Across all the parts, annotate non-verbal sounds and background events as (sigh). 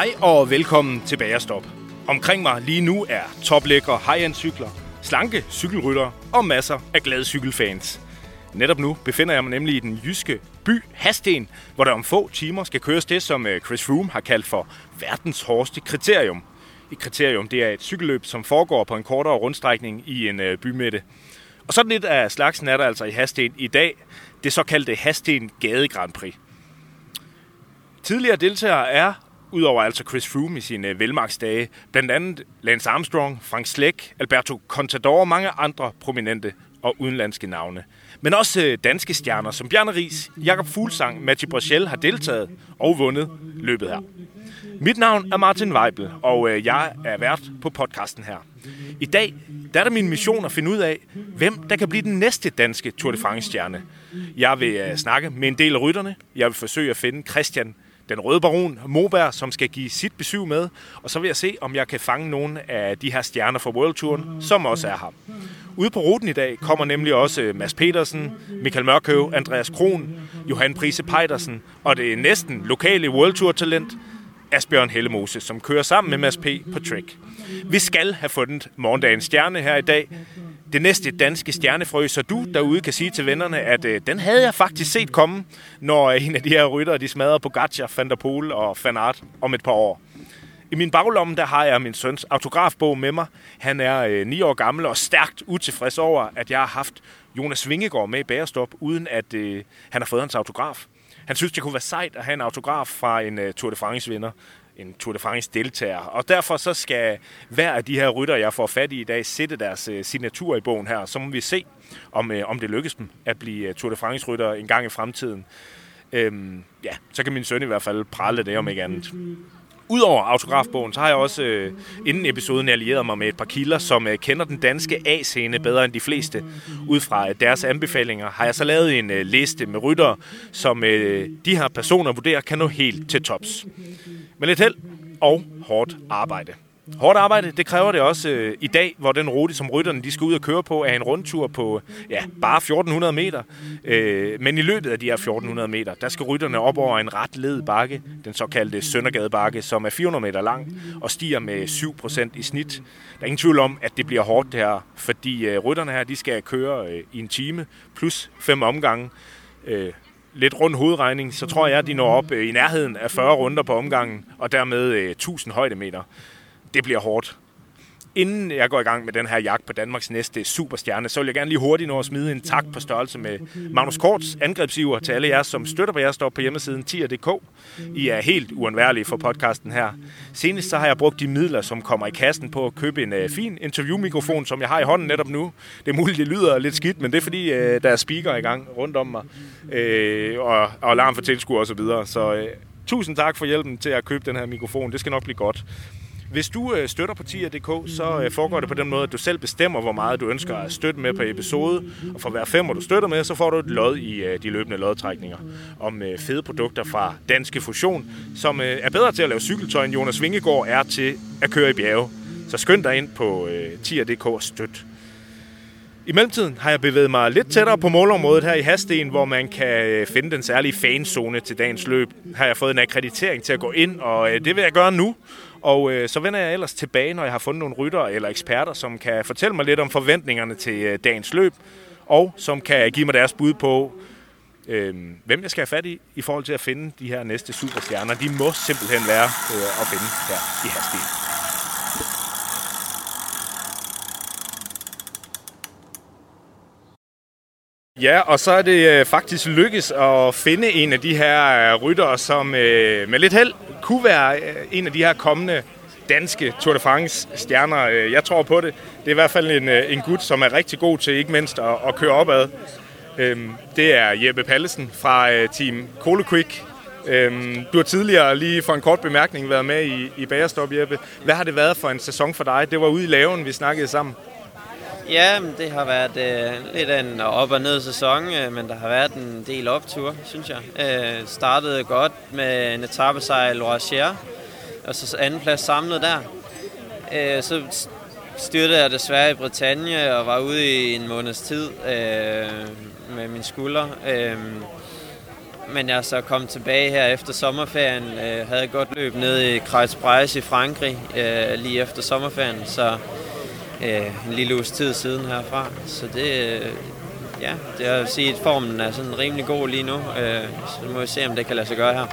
Hej og velkommen til Bagerstop. Omkring mig lige nu er toplækre high-end cykler, slanke cykelrytter og masser af glade cykelfans. Netop nu befinder jeg mig nemlig i den jyske by Hasten, hvor der om få timer skal køres det, som øh, Chris Froome har kaldt for verdens hårdeste kriterium. Et kriterium det er et cykelløb, som foregår på en kortere rundstrækning i en øh, bymidte. Og sådan lidt af slagsen er der altså i Hasten i dag, det såkaldte Hasten Gade Grand Prix. Tidligere deltagere er udover altså Chris Froome i sine øh, velmagsdage, blandt andet Lance Armstrong, Frank Sleck, Alberto Contador og mange andre prominente og udenlandske navne. Men også øh, danske stjerner som Bjarne Ries, Jakob Fuglsang, Mati Brachel har deltaget og vundet løbet her. Mit navn er Martin Weibel, og øh, jeg er vært på podcasten her. I dag der er det min mission at finde ud af, hvem der kan blive den næste danske Tour de France-stjerne. Jeg vil snakke med en del af rytterne. Jeg vil forsøge at finde Christian den røde baron Moberg, som skal give sit besøg med. Og så vil jeg se, om jeg kan fange nogle af de her stjerner fra World Touren, som også er her. Ude på ruten i dag kommer nemlig også øh, Mads Petersen, Michael Mørkøv, Andreas Kron, Johan Prise Pejdersen og det næsten lokale World Tour-talent Asbjørn Hellemose, som kører sammen med Mads P. på Trek. Vi skal have fundet morgendagens stjerne her i dag, det næste danske stjernefrø, så du derude kan sige til vennerne, at øh, den havde jeg faktisk set komme, når øh, en af de her ryttere, de smadrede Pogacar, Van der Poel og Fanart om et par år. I min baglomme, der har jeg min søns autografbog med mig. Han er øh, 9 år gammel og stærkt utilfreds over, at jeg har haft Jonas Vingegaard med i Bærestop, uden at øh, han har fået hans autograf. Han synes, det kunne være sejt at have en autograf fra en uh, Tour de France-vinder en Tour de France deltager. Og derfor så skal hver af de her rytter, jeg får fat i i dag, sætte deres øh, signatur i bogen her. Så må vi se, om, øh, om det lykkes dem at blive øh, Tour de France-rytter en gang i fremtiden. Øhm, ja, så kan min søn i hvert fald prale det om ikke andet. Udover autografbogen, så har jeg også øh, inden episoden allieret mig med et par kilder, som øh, kender den danske A-scene bedre end de fleste. Ud fra øh, deres anbefalinger har jeg så lavet en øh, liste med ryttere, som øh, de her personer vurderer kan nå helt til tops. Med lidt held og hårdt arbejde. Hårdt arbejde, det kræver det også øh, i dag, hvor den rute, som rytterne de skal ud og køre på, er en rundtur på ja, bare 1400 meter. Øh, men i løbet af de her 1400 meter, der skal rytterne op over en ret led bakke, den såkaldte Søndergadebakke, som er 400 meter lang og stiger med 7% i snit. Der er ingen tvivl om, at det bliver hårdt det her, fordi øh, rytterne her, de skal køre øh, i en time plus fem omgange. Øh, lidt rundt hovedregning, så tror jeg, at de når op øh, i nærheden af 40 runder på omgangen, og dermed øh, 1000 højdemeter det bliver hårdt. Inden jeg går i gang med den her jagt på Danmarks næste superstjerne, så vil jeg gerne lige hurtigt nå at smide en tak på størrelse med Magnus Korts angrebsiver til alle jer, som støtter på jer står på hjemmesiden tier.dk. I er helt uundværlige for podcasten her. Senest så har jeg brugt de midler, som kommer i kassen på at købe en uh, fin interviewmikrofon, som jeg har i hånden netop nu. Det er muligt, det lyder lidt skidt, men det er fordi, uh, der er speaker i gang rundt om mig, uh, og, og alarm for tilskuer osv. Så, videre. så uh, tusind tak for hjælpen til at købe den her mikrofon. Det skal nok blive godt. Hvis du øh, støtter på tier.dk, så øh, foregår det på den måde, at du selv bestemmer, hvor meget du ønsker at støtte med per episode. Og for hver femmer, du støtter med, så får du et lod i øh, de løbende lodtrækninger om øh, fede produkter fra Danske Fusion, som øh, er bedre til at lave cykeltøj, end Jonas Vingegaard er til at køre i bjerge. Så skynd dig ind på øh, tier.dk og støt. I mellemtiden har jeg bevæget mig lidt tættere på målområdet her i Hasten, hvor man kan øh, finde den særlige fanzone til dagens løb. Her har jeg fået en akkreditering til at gå ind, og øh, det vil jeg gøre nu. Og øh, så vender jeg ellers tilbage, når jeg har fundet nogle rytter eller eksperter, som kan fortælle mig lidt om forventningerne til øh, dagens løb, og som kan give mig deres bud på, øh, hvem jeg skal have fat i, i forhold til at finde de her næste superstjerner. De må simpelthen være øh, at finde her i Hasten. Ja, og så er det øh, faktisk lykkes at finde en af de her øh, ryttere, som øh, med lidt held kunne være en af de her kommende danske Tour de France stjerner. Jeg tror på det. Det er i hvert fald en, en gut, som er rigtig god til ikke mindst at, at køre opad. Øhm, det er Jeppe Pallesen fra Team Coloquick. Øhm, du har tidligere lige for en kort bemærkning været med i, i Bagerstop, Jeppe. Hvad har det været for en sæson for dig? Det var ude i laven, vi snakkede sammen. Ja, det har været øh, lidt af en op- og ned sæson, øh, men der har været en del optur, synes jeg. Øh, startede godt med en etappesejr i Loire og så anden plads samlet der. Øh, så styrte jeg desværre i Bretagne og var ude i en måneds tid øh, med min skulder. Øh, men jeg er så kom tilbage her efter sommerferien. Øh, havde godt løb ned i Kreis i Frankrig øh, lige efter sommerferien, så øh, en lille uges tid siden herfra. Så det, øh, ja, det er at sige, at formen er sådan rimelig god lige nu. Øh, så må vi se, om det kan lade sig gøre her.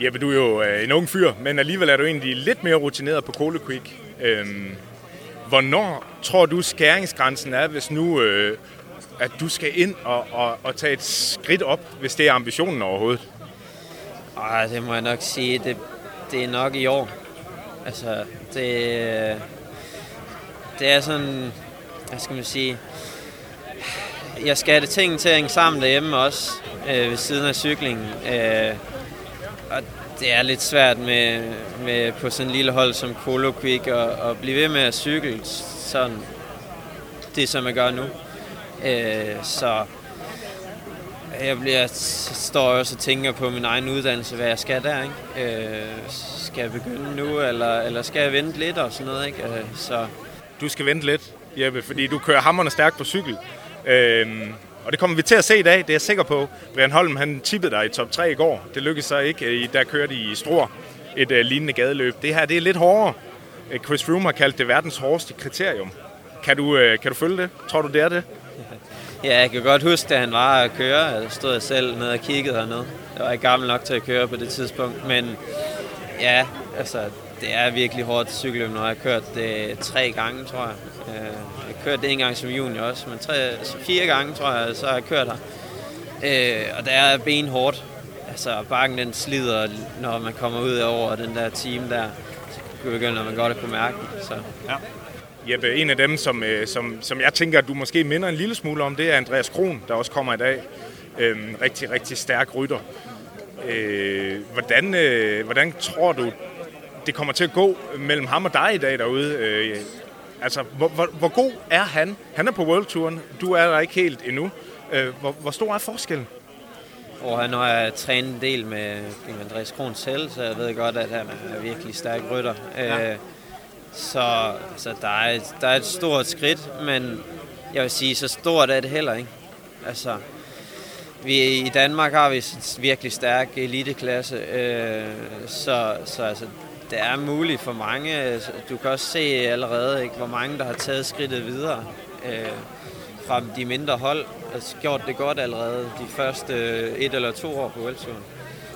Jeppe, du er jo øh, en ung fyr, men alligevel er du egentlig lidt mere rutineret på Cole Creek. Øhm, hvornår tror du skæringsgrænsen er, hvis nu øh, at du skal ind og, og, og tage et skridt op, hvis det er ambitionen overhovedet? Ej, det må jeg nok sige, det, det er nok i år. Altså, det, det er sådan, hvad skal man sige, jeg skal have det ting til at hænge sammen derhjemme også, øh, ved siden af cyklingen. Øh, og det er lidt svært med, med på sådan en lille hold som Colo Quick at, at blive ved med at cykle sådan det, som jeg gør nu. Øh, så jeg, bliver, jeg står også og tænker på min egen uddannelse, hvad jeg skal der. Ikke? Øh, skal jeg begynde nu, eller, eller skal jeg vente lidt og sådan noget? Ikke? Øh, så du skal vente lidt, Jeppe, fordi du kører hammerne stærkt på cykel. Øhm, og det kommer vi til at se i dag, det er jeg sikker på. Brian Holm, han tippede dig i top 3 i går. Det lykkedes så ikke. Øh, der kørte i Struer et uh, lignende gadeløb. Det her, det er lidt hårdere. Øh, Chris Froome har kaldt det verdens hårdeste kriterium. Kan du, uh, kan du følge det? Tror du, det er det? (laughs) Ja, jeg kan godt huske, da han var at køre. Jeg stod selv nede og kiggede hernede. Jeg var ikke gammel nok til at køre på det tidspunkt, men ja, altså, det er virkelig hårdt cykelløb, når jeg har kørt det tre gange, tror jeg. Øh, jeg har kørt det en gang som junior også, men tre, altså fire gange, tror jeg, så har jeg kørt her. Øh, og det er benhårdt. Altså, bakken den slider, når man kommer ud over den der team der. Så begynder man godt at kunne mærke. Så. Ja. Jeppe, en af dem, som, øh, som, som jeg tænker, at du måske minder en lille smule om, det er Andreas Kron, der også kommer i dag. Øhm, rigtig, rigtig stærk rytter. Øh, hvordan, øh, hvordan tror du, det kommer til at gå mellem ham og dig i dag derude. Øh, altså, hvor, hvor, hvor god er han? Han er på World Touren. Du er der ikke helt endnu. Øh, hvor, hvor stor er forskellen? Og han har trænet en del med Andreas Kron selv, så jeg ved godt, at han er virkelig stærk rytter. Ja. Øh, så, så der, er et, der er et stort skridt, men jeg vil sige, så stort er det heller ikke. Altså, vi, I Danmark har vi en virkelig stærk eliteklasse, øh, så, så altså, det er muligt for mange. Du kan også se allerede, ikke, hvor mange, der har taget skridtet videre øh, fra de mindre hold. Altså gjort det godt allerede de første et eller to år på Worldtouren.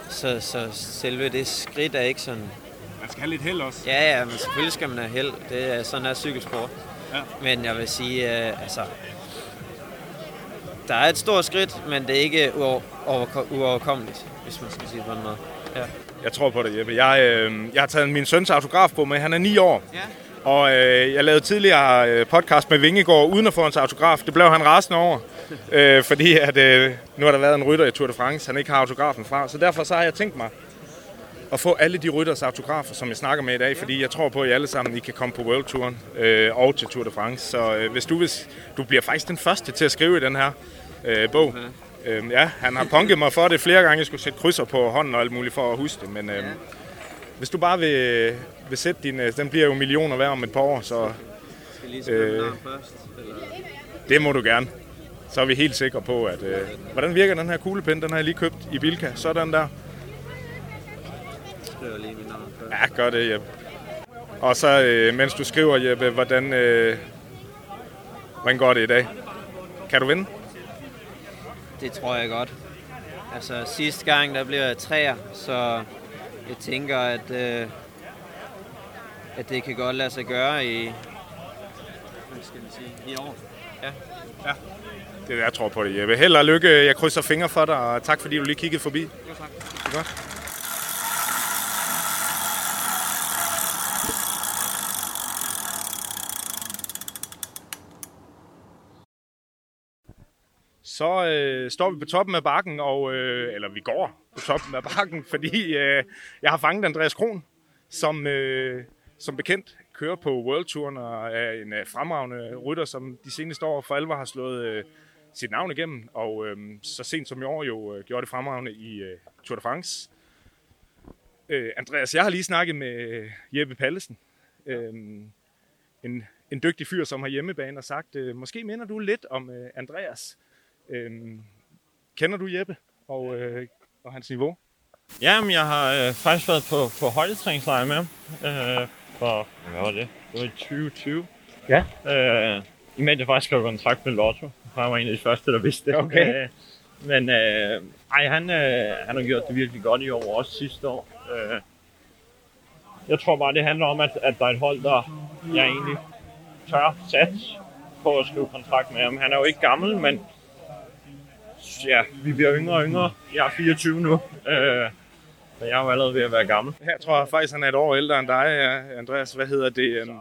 Så, så selve det skridt er ikke sådan... Man skal have lidt held også. Ja, ja, men selvfølgelig skal man have held. Det er sådan er cykelsport. Ja. Men jeg vil sige, øh, altså... Der er et stort skridt, men det er ikke uoverkommeligt, hvis man skal sige på en måde. Ja. Jeg tror på det, Jeppe. Jeg, øh, jeg har taget min søns autograf på med. Han er 9 år. Ja. Og øh, jeg lavede tidligere øh, podcast med Vingegård uden at få hans autograf. Det blev han rasende over. (laughs) øh, fordi at, øh, nu har der været en rytter i Tour de France, han ikke har autografen fra. Så derfor så har jeg tænkt mig at få alle de rytters autografer, som jeg snakker med i dag, fordi jeg tror på, at I alle sammen I kan komme på World Touren øh, og til Tour de France. Så øh, hvis du vil, du bliver faktisk den første til at skrive i den her øh, bog. Øhm, ja, han har punket mig for det flere gange. Jeg skulle sætte krydser på hånden og alt muligt for at huske det. Men øhm, ja. hvis du bare vil, vil sætte din... Øh, den bliver jo millioner værd om et par år, så... Skal lige øh, først? Eller? Det må du gerne. Så er vi helt sikre på, at... Øh, hvordan virker den her kuglepen? Den har jeg lige købt i Bilka. Sådan der. Skriver lige mit navn først. Ja, gør det, Jeppe. Og så, øh, mens du skriver, Jeppe, hvordan, øh, hvordan går det i dag? Kan du vinde? Det tror jeg godt. Altså sidste gang, der blev jeg træer, så jeg tænker, at, øh, at det kan godt lade sig gøre i, hvad skal man sige, i år. Ja. ja. Det er jeg tror på det, Jeppe. Held og lykke. Jeg krydser fingre for dig, og tak fordi du lige kiggede forbi. Ja, tak. Det er godt. Så øh, står vi på toppen af bakken, og, øh, eller vi går på toppen af bakken, (laughs) fordi øh, jeg har fanget Andreas Kron, som, øh, som bekendt kører på World Touren og er en øh, fremragende rytter, som de seneste år for alvor har slået øh, sit navn igennem, og øh, så sent som i år jo øh, gjorde det fremragende i øh, Tour de France. Øh, Andreas, jeg har lige snakket med øh, Jeppe Pallesen, øh, en, en dygtig fyr, som har hjemmebane, og sagt, øh, måske minder du lidt om øh, Andreas. Øh, kender du Jeppe og, øh, og hans niveau? Jamen, jeg har øh, faktisk været på, på højdetræningslejr med ham. Øh, for, hvad var det? Det var i 2020. Ja. Øh, imens jeg faktisk skrev kontrakt med Lotto. Han var en af de første, der vidste det. Okay. Øh, men øh, ej, han, øh, han har gjort det virkelig godt i år, også sidste år. Øh, jeg tror bare, det handler om, at, at der er et hold, der jeg egentlig tør sats på at skrive kontrakt med ham. Han er jo ikke gammel, men ja, vi bliver yngre og yngre. Jeg er 24 nu, øh, men jeg er jo allerede ved at være gammel. Her tror jeg faktisk, han er et år ældre end dig, Andreas. Hvad hedder det? øhm?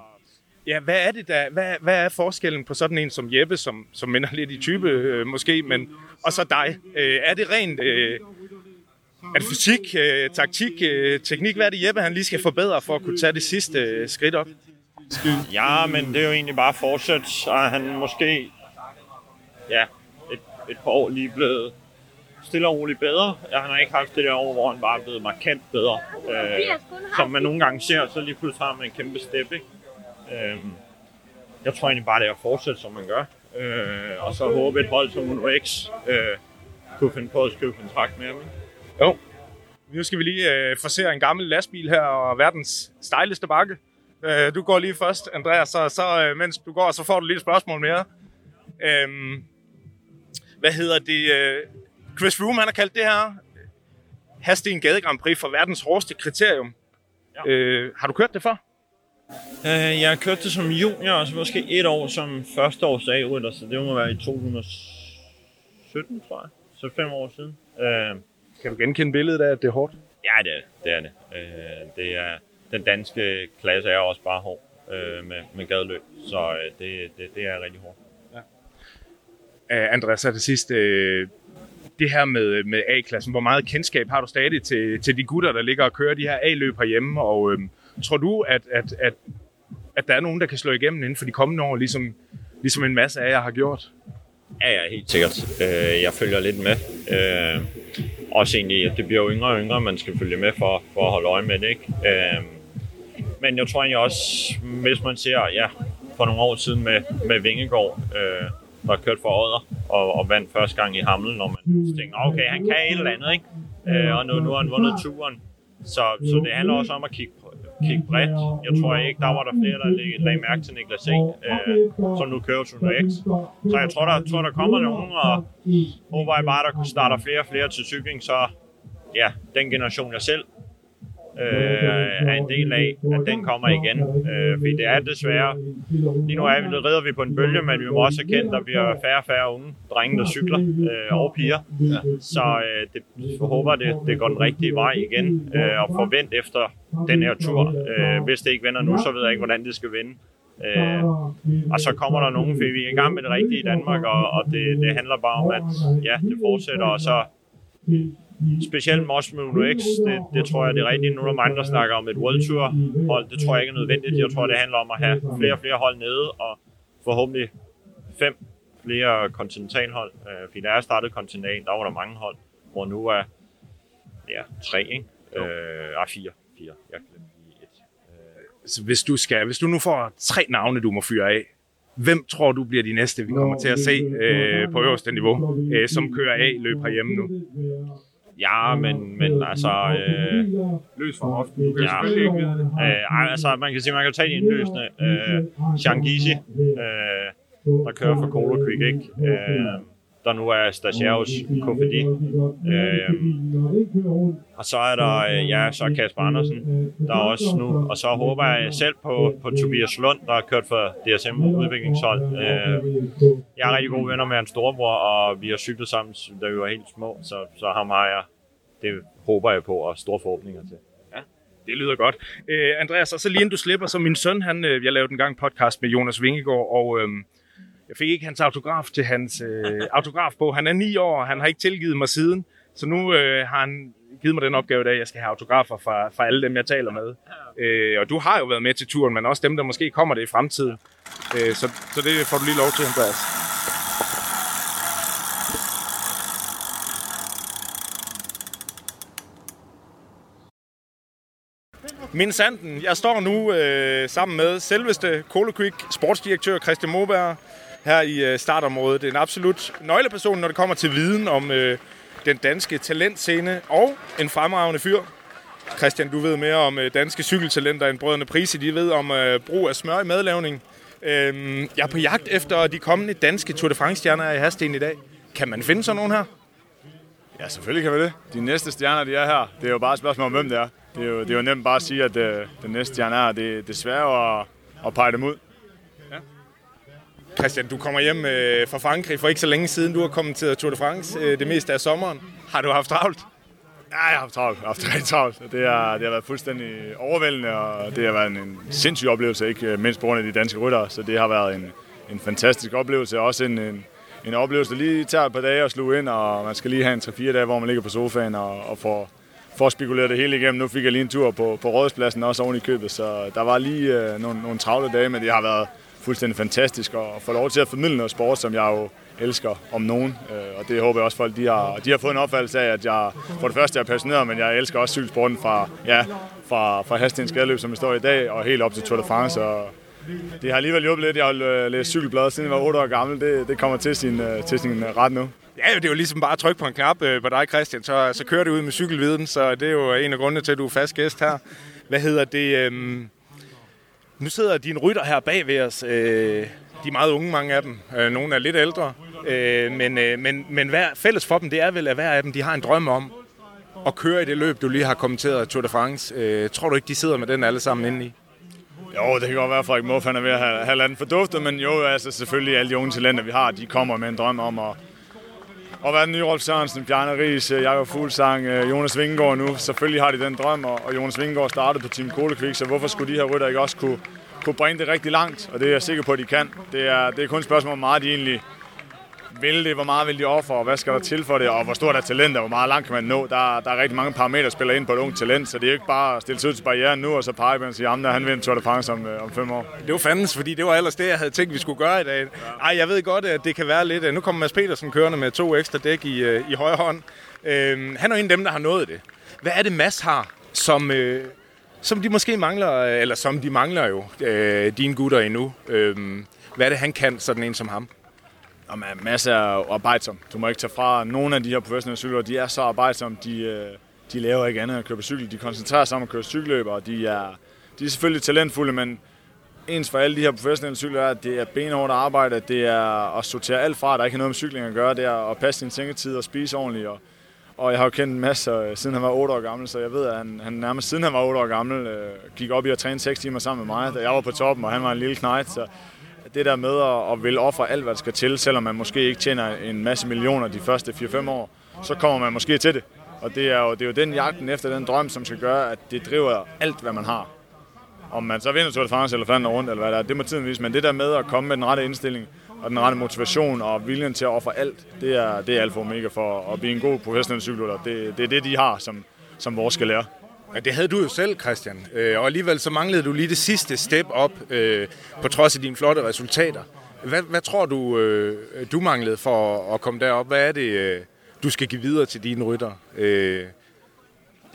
Ja, hvad er det der? Hvad, hvad er forskellen på sådan en som Jeppe, som, som minder lidt i type øh, måske, men og så dig? Øh, er det rent øh, er det fysik, øh, taktik, øh, teknik? Hvad er det Jeppe, han lige skal forbedre for at kunne tage det sidste øh, skridt op? Ja, men det er jo egentlig bare fortsat, og han måske ja, et, par år lige blevet stille og roligt bedre. Ja, han har ikke haft det der år, hvor han bare er blevet markant bedre. Øh, som man nogle gange ser, så lige pludselig har man en kæmpe step, ikke? Øh, jeg tror egentlig bare, det er at fortsætte, som man gør. Øh, og så håbe et hold som UNOX øh, kunne finde på at skrive kontrakt med ham. Jo. Nu skal vi lige øh, forsere en gammel lastbil her og verdens stejligste bakke. Øh, du går lige først, Andreas, så, så øh, mens du går, så får du lige et spørgsmål mere. Øhm, hvad hedder det? Øh, Chris Froome, han har kaldt det her Hasten Gade Grand Prix for verdens hårdeste kriterium. Ja. Øh, har du kørt det før? Øh, jeg har kørt det som junior, og så måske et år som førsteårs A-rytter, så det må være i 2017, tror jeg. Så fem år siden. Øh, Kan du genkende billedet af, at det er hårdt? ja, det er det. det, er det. Øh, det er, den danske klasse er også bare hård øh, med, med gadeløb, så øh, det, det, det er rigtig hårdt. Øh, Andreas, så til sidst, uh, øh, det her med, med A-klassen, hvor meget kendskab har du stadig til, til de gutter, der ligger og kører de her A-løb herhjemme, og uh, tror du, at, at, at, at der er nogen, der kan slå igennem inden for de kommende år, ligesom, ligesom en masse af jer har gjort? Ja, ja, helt sikkert. Øh, jeg følger lidt med. Øh, også egentlig, at det bliver jo yngre og yngre, man skal følge med for, for at holde øje med det, ikke? Øh, men jeg tror egentlig også, hvis man ser, ja, for nogle år siden med, med Vingegård, øh, der kørte for Odder og, og vandt første gang i Hamel, når man tænker, okay, han kan et eller andet, ikke? Øh, og nu, nu har han vundet turen. Så, så det handler også om at kigge, kigge bredt. Jeg tror ikke, der var der flere, der lagde, lagde mærke til Niklas E., øh, som nu kører Tuner X. Så jeg tror, der, tror, der kommer nogen, og håber jeg bare, der starter flere og flere til cykling, så ja, den generation, jeg selv øh, er en del af, at den kommer igen. Øh, fordi det er desværre, lige nu er vi, rider vi på en bølge, men vi må også erkende, at der bliver færre og færre unge drenge, der cykler, øh, og piger. Så øh, det, jeg håber, det, det går den rigtige vej igen, øh, og forvent efter den her tur. Øh, hvis det ikke vender nu, så ved jeg ikke, hvordan det skal vende. Øh, og så kommer der nogen, fordi vi er i gang med det rigtige i Danmark, og, og det, det handler bare om, at ja, det fortsætter, og så specielt også med UNOX, det, det tror jeg det er rigtigt. Nu er der mange, der snakker om et World Tour hold. Det tror jeg ikke er nødvendigt. Jeg tror, det handler om at have flere og flere hold nede, og forhåbentlig fem flere kontinentalhold. Øh, fordi da jeg startede kontinental, der var der mange hold, hvor nu er ja, tre, ikke? Øh, ah, fire. fire. Jeg glemte lige et. Så hvis du, skal, hvis du nu får tre navne, du må fyre af, hvem tror du bliver de næste, vi kommer til at se øh, på øverste niveau, øh, som kører af løb herhjemme nu? Ja, men, men altså... Øh, Løs fra hoften. Du kan Ja. selvfølgelig ikke vide det. Øh, ej, altså, man kan sige, man kan tage de indløsende. Øh, Shangisi, øh, der kører for Cola Quick, ikke? Øh, der nu er Stasiaus KFD. Øh, og så er der, øh, ja, så er Kasper Andersen, der er også nu. Og så håber jeg selv på, på Tobias Lund, der har kørt for DSM udviklingshold. Øh, jeg er rigtig gode venner med hans storebror, og vi har cyklet sammen, da vi var helt små, så, så ham har jeg, det håber jeg på, og store forhåbninger til. Det lyder godt. Øh, Andreas, og så lige inden du slipper, så min søn, han, øh, jeg lavede en gang podcast med Jonas Vingegaard, og øh, jeg fik ikke hans autograf til hans øh, autografbog. Han er ni år, og han har ikke tilgivet mig siden. Så nu øh, har han givet mig den opgave, at jeg skal have autografer fra, fra alle dem, jeg taler med. Øh, og du har jo været med til turen, men også dem, der måske kommer det i fremtiden. Øh, så, så det får du lige lov til, Andreas. Min sanden, jeg står nu øh, sammen med selveste Cola Creek sportsdirektør Christian Moberg her i øh, startområdet. Er en absolut nøgleperson, når det kommer til viden om øh, den danske talentscene og en fremragende fyr. Christian, du ved mere om øh, danske cykeltalenter end brødrene Prise. De ved om øh, brug af smør i madlavning. Øh, jeg er på jagt efter de kommende danske Tour de France-stjerner i Hasten i dag. Kan man finde sådan nogen her? Ja, selvfølgelig kan vi det. De næste stjerner, de er her. Det er jo bare et spørgsmål om, hvem det er. Det er jo, det er jo nemt bare at sige, at øh, den næste stjerne er. Det, det er svært at, at pege dem ud. Christian, du kommer hjem øh, fra Frankrig for ikke så længe siden. Du har kommenteret Tour de France øh, det meste af sommeren. Har du haft travlt? Ja, jeg har haft travlt. Jeg har haft rigtig travlt. Det har, det har været fuldstændig overvældende, og det har været en, en sindssyg oplevelse, ikke mindst på grund af de danske ryttere. Så det har været en, en fantastisk oplevelse. Også en, en, en oplevelse, der lige tager et par dage at sluge ind, og man skal lige have en 3-4 dage, hvor man ligger på sofaen og, og får, får spekuleret det hele igennem. Nu fik jeg lige en tur på, på Rådspladsen også oven i købet, så der var lige øh, nogle, nogle travle dage, men det har været fuldstændig fantastisk at få lov til at formidle noget sport, som jeg jo elsker om nogen. Øh, og det håber jeg også folk, de har, de har fået en opfattelse af, at jeg for det første er passioneret, men jeg elsker også cykelsporten fra, ja, fra, fra Hastings Skadeløb, som vi står i dag, og helt op til Tour de France. Og det har alligevel hjulpet lidt. Jeg har øh, læst cykelbladet, siden jeg var 8 år gammel. Det, det kommer til sin, øh, til sin ret nu. Ja, det er jo ligesom bare at trykke på en knap på dig, Christian, så, så kører det ud med cykelviden, så det er jo en af grundene til, at du er fast gæst her. Hvad hedder det? Øhm nu sidder dine rytter her bag ved os. Øh, de er meget unge, mange af dem. Øh, nogle er lidt ældre. Øh, men øh, men, men hver, fælles for dem, det er vel, at hver af dem de har en drøm om at køre i det løb, du lige har kommenteret, Tour de France. Øh, tror du ikke, de sidder med den alle sammen inde i? Jo, det kan godt være, at Frederik Muff han er ved at have, have landet forduftet, men jo, altså selvfølgelig alle de unge talenter, vi har, de kommer med en drøm om at, at være den nye Rolf Sørensen, Bjarne Ries, Jakob Fuglsang, øh, Jonas Vingegaard nu. Selvfølgelig har de den drøm, og Jonas Vingegaard startede på Team Kolekvik, så hvorfor skulle de her rytter ikke også kunne, kunne bringe det rigtig langt? Og det er jeg sikker på, at de kan. Det er, det er kun et spørgsmål om, hvor meget de egentlig vil det, hvor meget vil de ofre, og hvad skal der til for det, og hvor stort er talentet, hvor meget langt kan man nå. Der, der er rigtig mange parametre, der spiller ind på et ungt talent, så det er ikke bare at stille sig ud til barrieren nu, og så pege på og sige, at han vinder Tour de France om, øh, om fem år. Det var fandens, fordi det var ellers det, jeg havde tænkt, vi skulle gøre i dag. Ej, jeg ved godt, at det kan være lidt... Øh, nu kommer Mads Petersen kørende med to ekstra dæk i, øh, i højre hånd. Øhm, han er en af dem, der har nået det. Hvad er det, Mads har, som, øh, som de måske mangler, eller som de mangler jo, øh, dine gutter endnu? Øh, hvad er det, han kan, sådan en som ham? Og man er masser af arbejdsom. Du må ikke tage fra nogle af de her professionelle cykler, De er så arbejdsomme. De, øh, de laver ikke andet end at køre på cykel. De koncentrerer sig om at køre cykelløb, og de er, de er selvfølgelig talentfulde, men ens for alle de her professionelle cykler er, at det er benhårdt arbejde, det er at sortere alt fra, der ikke har noget med cykling at gøre, det er at passe sin sengetid og spise ordentligt. Og, og jeg har jo kendt en masse, øh, siden han var 8 år gammel, så jeg ved, at han, han nærmest siden han var 8 år gammel, øh, gik op i at træne 6 timer sammen med mig, da jeg var på toppen, og han var en lille knejt. Så det der med at, at vil ofre alt, hvad der skal til, selvom man måske ikke tjener en masse millioner de første 4-5 år, så kommer man måske til det. Og det er, jo, det er jo den jagten efter den drøm, som skal gøre, at det driver alt, hvad man har. Om man så vinder Tour de France eller fanden rundt, eller hvad der er, det må tiden vise. Men det der med at komme med den rette indstilling, og den rette motivation og viljen til at ofre alt, det er, det er alfa og omega for at blive en god professionel cykelrytter. Det, det er det, de har, som, som vores skal lære. Ja, det havde du jo selv, Christian. Øh, og alligevel så manglede du lige det sidste step op, øh, på trods af dine flotte resultater. Hvad, hvad tror du, øh, du manglede for at komme derop? Hvad er det, du skal give videre til dine rytter?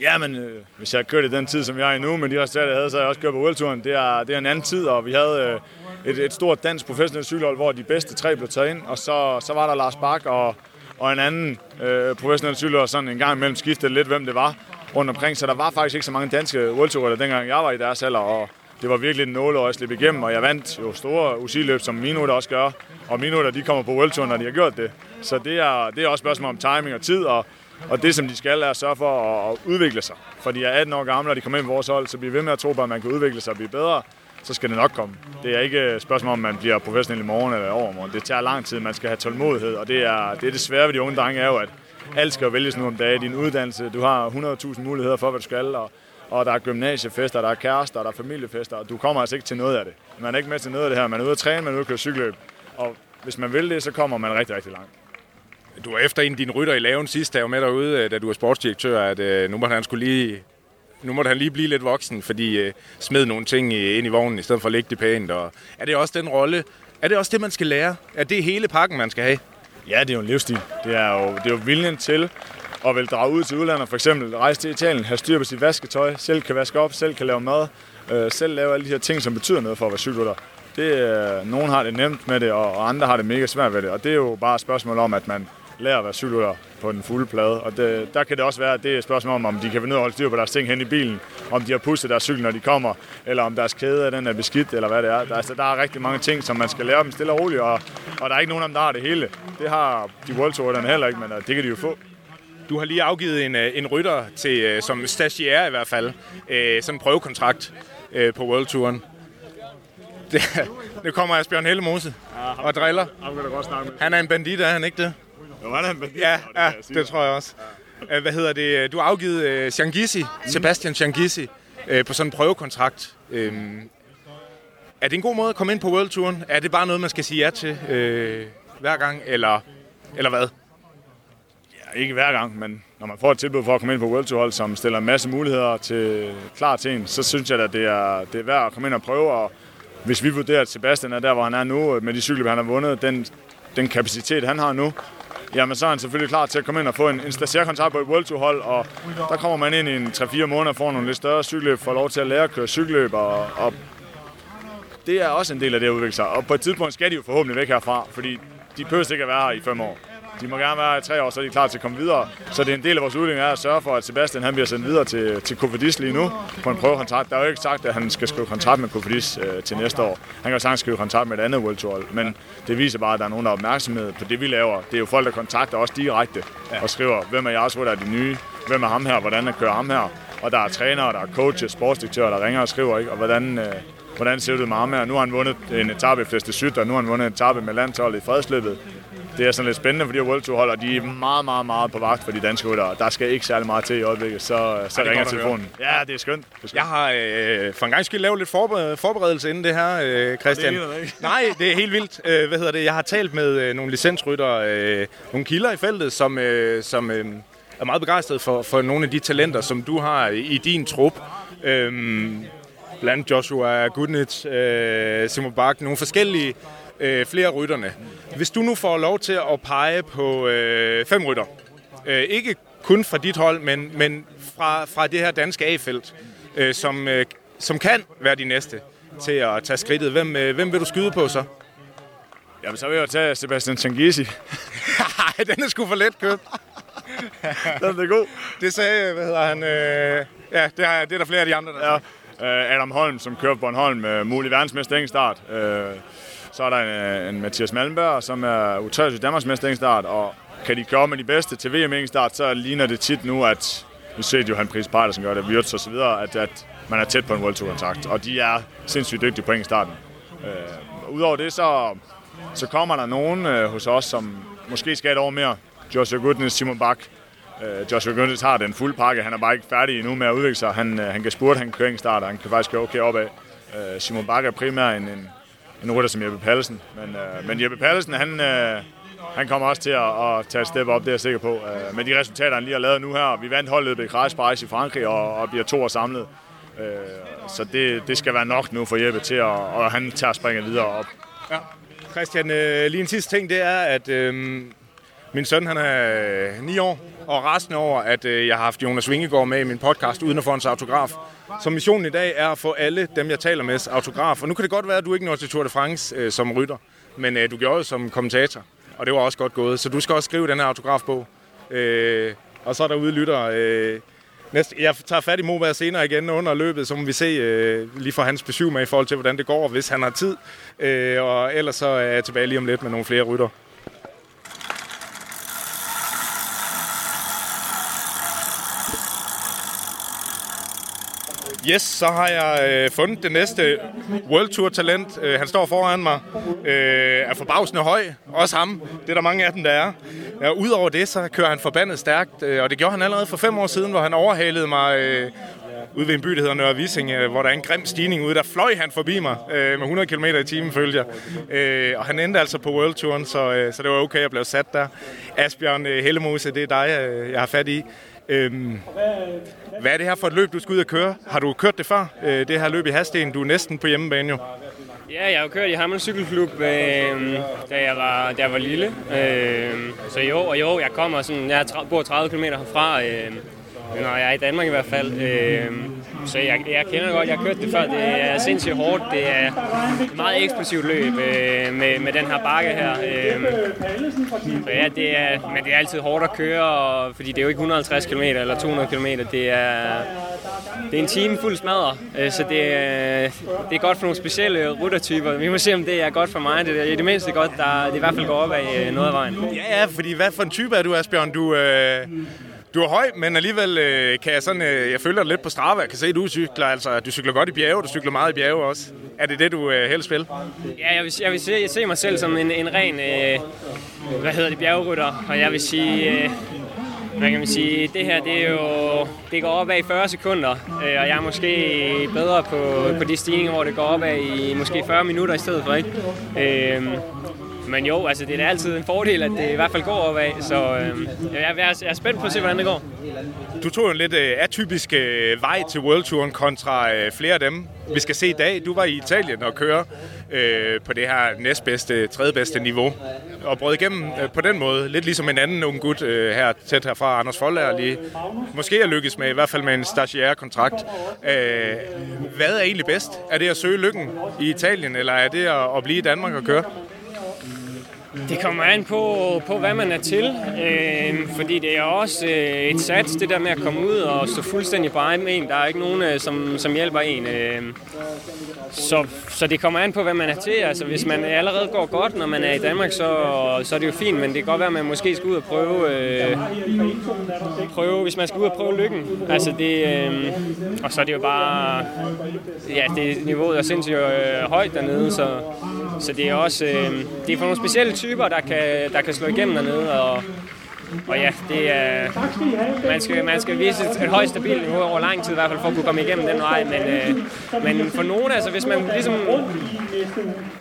Ja, men øh, hvis jeg kørte i den tid, som jeg er i nu, men de resultater, jeg havde, så havde jeg også kørt på World Det er, det er en anden tid, og vi havde øh, et, et stort dansk professionelt cykelhold, hvor de bedste tre blev taget ind, og så, så var der Lars Bak og, og en anden øh, professionel cykelhold, sådan en gang imellem skiftede lidt, hvem det var rundt omkring. Så der var faktisk ikke så mange danske World Tour, dengang jeg var i deres alder, og det var virkelig en nåle at slippe igennem, og jeg vandt jo store UCI-løb, som mine der også gør, og mine der, de kommer på World Tour, når de har gjort det. Så det er, det er også spørgsmål om timing og tid, og, og det, som de skal, er at sørge for at, at udvikle sig. For de er 18 år gamle, og de kommer ind på vores hold, så bliver ved med at tro på, at man kan udvikle sig og blive bedre, så skal det nok komme. Det er ikke et spørgsmål, om man bliver professionel i morgen eller overmorgen. Det tager lang tid, man skal have tålmodighed, og det er det, er det svære ved de unge drenge, er jo, at alt skal jo vælges nu om dagen. Din uddannelse, du har 100.000 muligheder for, hvad du skal, og, og der er gymnasiefester, der er kærester, der er familiefester, og du kommer altså ikke til noget af det. Man er ikke med til noget af det her. Man er ude at træne, man er ude at køre cykelløb. Og hvis man vil det, så kommer man rigtig, rigtig langt. Du var efter en af dine rytter i laven sidst, der var med derude, øh, da du var sportsdirektør, at øh, nu måtte han skulle lige nu måtte han lige blive lidt voksen, fordi øh, smed nogle ting ind i vognen, i stedet for at lægge det pænt. Og er det også den rolle, er det også det, man skal lære? Er det hele pakken, man skal have? Ja, det er jo en livsstil. Det er jo, det er jo viljen til at vil drage ud til udlandet, for eksempel rejse til Italien, have styr på sit vasketøj, selv kan vaske op, selv kan lave mad, øh, selv lave alle de her ting, som betyder noget for at være cykelrytter. Det, øh, nogen har det nemt med det, og, og andre har det mega svært ved det, og det er jo bare et spørgsmål om, at man lærer at være cykelrytter på den fulde plade. Og det, der kan det også være, at det er et spørgsmål om, om de kan finde ud af at holde styr på deres ting hen i bilen, om de har pusset deres cykel, når de kommer, eller om deres kæde den er beskidt, eller hvad det er. Der, altså, der er rigtig mange ting, som man skal lære dem stille og roligt, og, og der er ikke nogen af dem, der har det hele. Det har de World Tour heller ikke, men øh, det kan de jo få. Du har lige afgivet en, øh, en rytter til, øh, som stagiaire i hvert fald, sådan en prøvekontrakt på World Touren. (laughs) Det, nu kommer Asbjørn Hellemose og driller. Han er en bandit, er han ikke det? Jo, han er en bandit. Ja, ja det, det tror jeg også. Ja. Hvad hedder det? Du har afgivet uh, Shangisi. Sebastian Shangisi, uh, på sådan en prøvekontrakt. Um, er det en god måde at komme ind på World Touren? Er det bare noget, man skal sige ja til uh, hver gang, eller, eller hvad? Ja, ikke hver gang, men når man får et tilbud for at komme ind på World Tour, som stiller en masse muligheder til, klar til en, så synes jeg, at det er, det er værd at komme ind og prøve. Og hvis vi vurderer, at Sebastian er der, hvor han er nu, med de cykler, han har vundet, den, den kapacitet, han har nu, jamen så er han selvfølgelig klar til at komme ind og få en, en stagiærkontrakt på et World Tour hold, og der kommer man ind i en 3-4 måneder, får nogle lidt større cykelløb, får lov til at lære at køre cykelløb, og, og det er også en del af det at udvikle sig. Og på et tidspunkt skal de jo forhåbentlig væk herfra, fordi de behøver ikke at være her i fem år. De må gerne være i tre år, så er de klar til at komme videre. Så det er en del af vores udvikling er at sørge for, at Sebastian han bliver sendt videre til, til Kofidis lige nu på en prøvekontrakt. Der er jo ikke sagt, at han skal skrive kontrakt med Kofidis øh, til næste år. Han kan jo sagtens skrive kontrakt med et andet World Tour, men det viser bare, at der er nogen, der er opmærksomhed på det, vi laver. Det er jo folk, der kontakter os direkte og skriver, hvem er jeres rytter, er de nye? Hvem er ham her? Hvordan er kører ham her? Og der er trænere, der er coaches, sportsdirektører, der ringer og skriver, ikke? og hvordan, øh, hvordan ser det ud med ham her? Nu har han vundet en etape i Feste Syd, og nu har han vundet en etape med landsholdet i fredsløbet det er sådan lidt spændende for de her World Tour hold, og de er meget, meget, meget på vagt for de danske ryttere. Der skal ikke særlig meget til i øjeblikket, så, så ja, ringer telefonen. Ja, det er skønt. Det er skønt. Jeg har øh, for en gang skyld lavet lidt forberedelse inden det her, øh, Christian. Det ikke. (laughs) Nej, det er helt vildt. Øh, hvad hedder det? Jeg har talt med øh, nogle licensryttere, øh, nogle kilder i feltet, som, øh, som øh, er meget begejstret for, for nogle af de talenter, som du har i din trup. Øh, blandt Joshua Goodnich, øh, Simon Bak, nogle forskellige øh, flere rytterne. Hvis du nu får lov til at pege på øh, fem rytter, øh, ikke kun fra dit hold, men, men fra, fra det her danske A-felt, øh, som, øh, som kan være de næste til at tage skridtet. Hvem, øh, hvem vil du skyde på så? Jamen, så vil jeg tage Sebastian Tangisi. (laughs) Nej, den er sgu for let købt. (laughs) den er god. Det sagde, hvad hedder han? Øh, ja, det er, det er der flere af de andre, der ja. Øh, Adam Holm, som kører på Bornholm, øh, mulig verdensmester start. Øh, så er der en, øh, en Mathias Malmberg, som er u Danmarks mester start, og kan de køre med de bedste til VM start, så ligner det tit nu, at vi ser jo han Pris Pejler, som gør det, Wirtz og så videre, at, at man er tæt på en World Tour kontakt, og de er sindssygt dygtige på starten. Øh, Udover det, så, så kommer der nogen øh, hos os, som måske skal et år mere. Joshua Goodness, Simon Bak. Øh, Joshua Goodness har den fulde pakke, han er bare ikke færdig endnu med at udvikle sig. Han, øh, han kan spurte, han kan køre start, han kan faktisk køre okay opad. Øh, Simon Bak er primært en, en, en rytter som Jeppe Pallesen. Men, øh, men Jeppe Pallesen, han, øh, han kommer også til at, at tage et step op, det er jeg sikker på. Øh, med de resultater, han lige har lavet nu her. Vi vandt holdet ved Paris i Frankrig og, og bliver to år samlet. Øh, så det, det skal være nok nu for Jeppe til, at, og han tager springet videre op. Ja. Christian, øh, lige en sidste ting, det er, at øh, min søn han er øh, 9 år, og resten over, at øh, jeg har haft Jonas Vingegaard med i min podcast, uden at få hans autograf. Så missionen i dag er at få alle dem, jeg taler med, autograf. Og nu kan det godt være, at du ikke når til Tour de France øh, som rytter, men øh, du gjorde det som kommentator, og det var også godt gået. Så du skal også skrive den her autografbog. Øh, og så er der ude lytter. Øh, næste, jeg tager fat i Moberg senere igen under løbet, så må vi se øh, lige for hans besøg med i forhold til, hvordan det går, hvis han har tid. Øh, og ellers så er jeg tilbage lige om lidt med nogle flere rytter. Yes, så har jeg øh, fundet det næste World Tour talent. Øh, han står foran mig. Øh, er forbavsende høj. Også ham. Det er der mange af dem, der er. Ja, Udover det, så kører han forbandet stærkt. Øh, og det gjorde han allerede for fem år siden, hvor han overhalede mig øh, ude ved en by, der hedder Nørre Vissing, øh, hvor der er en grim stigning ude. Der fløj han forbi mig øh, med 100 km i timen, følger jeg. Øh, og han endte altså på World Touren, så, øh, så det var okay, jeg blev sat der. Asbjørn øh, Hellemose, det er dig, øh, jeg har fat i. Øhm, hvad er det her for et løb, du skal ud og køre? Har du kørt det før? Øh, det her løb i Hasten, du er næsten på hjemmebane jo. Ja, jeg har jo kørt i Hammel Cykelklub, øh, da, jeg var, da jeg var lille. Øh, så jo, og jo, jeg kommer sådan, jeg bor 30 km herfra, øh, når jeg er i Danmark i hvert fald. Øh, så jeg, jeg kender det godt, jeg har kørt det før. Det er sindssygt hårdt. Det er et meget eksplosivt løb øh, med, med den her bakke her. Øh, så ja, det er, men det er altid hårdt at køre, og, fordi det er jo ikke 150 km eller 200 km. Det er, det er en time fuld smadre, øh, så det er, det er godt for nogle specielle ryttertyper. Vi må se, om det er godt for mig. Det er i det mindste godt, der det i hvert fald går op af øh, noget af vejen. Ja, ja, fordi hvad for en type er du, Asbjørn? Du, øh, du er høj, men alligevel øh, kan jeg sådan, øh, jeg følger dig lidt på Strava. Jeg kan se, at du cykler, altså, du cykler godt i bjerge, du cykler meget i bjerge også. Er det det, du øh, helst vil? Ja, jeg vil, jeg vil se, jeg ser mig selv som en, en ren, øh, hvad hedder det, bjergrytter, og jeg vil sige, øh, hvad kan man sige, det her det er jo, det går op af i 40 sekunder, øh, og jeg er måske bedre på, på de stigninger, hvor det går op af i måske 40 minutter i stedet for, ikke? Øh, men jo, altså det er altid en fordel, at det i hvert fald går opad, så øh, jeg, jeg, er spændt på at se, hvordan det går. Du tog en lidt øh, atypisk øh, vej til World Touren kontra øh, flere af dem. Vi skal se i dag, du var i Italien og køre øh, på det her næstbedste, tredjebedste niveau. Og brød igennem øh, på den måde, lidt ligesom en anden ung gut øh, her tæt herfra, Anders Foldager lige. Måske er lykkes med, i hvert fald med en stagiaire kontrakt. Øh, hvad er egentlig bedst? Er det at søge lykken i Italien, eller er det at, at blive i Danmark og køre? Det kommer an på, på hvad man er til, øh, fordi det er også øh, et sats, det der med at komme ud og stå fuldstændig bare med en. Der er ikke nogen, øh, som, som hjælper en. Øh. Så, så det kommer an på, hvad man er til. Altså, hvis man allerede går godt, når man er i Danmark, så, så er det jo fint, men det kan godt være, at man måske skal ud og prøve, øh, prøve hvis man skal ud og prøve lykken. Altså det, øh, og så er det jo bare, ja, det, niveauet er sindssygt øh, højt dernede, så, så det er også, øh, det er for nogle specielle typer, der kan, der kan slå igennem dernede, og, og ja, det er, man, skal, man skal vise et, et højt stabilt niveau over lang tid i hvert fald for at kunne komme igennem den vej. Men, øh, men for nogen, altså hvis man ligesom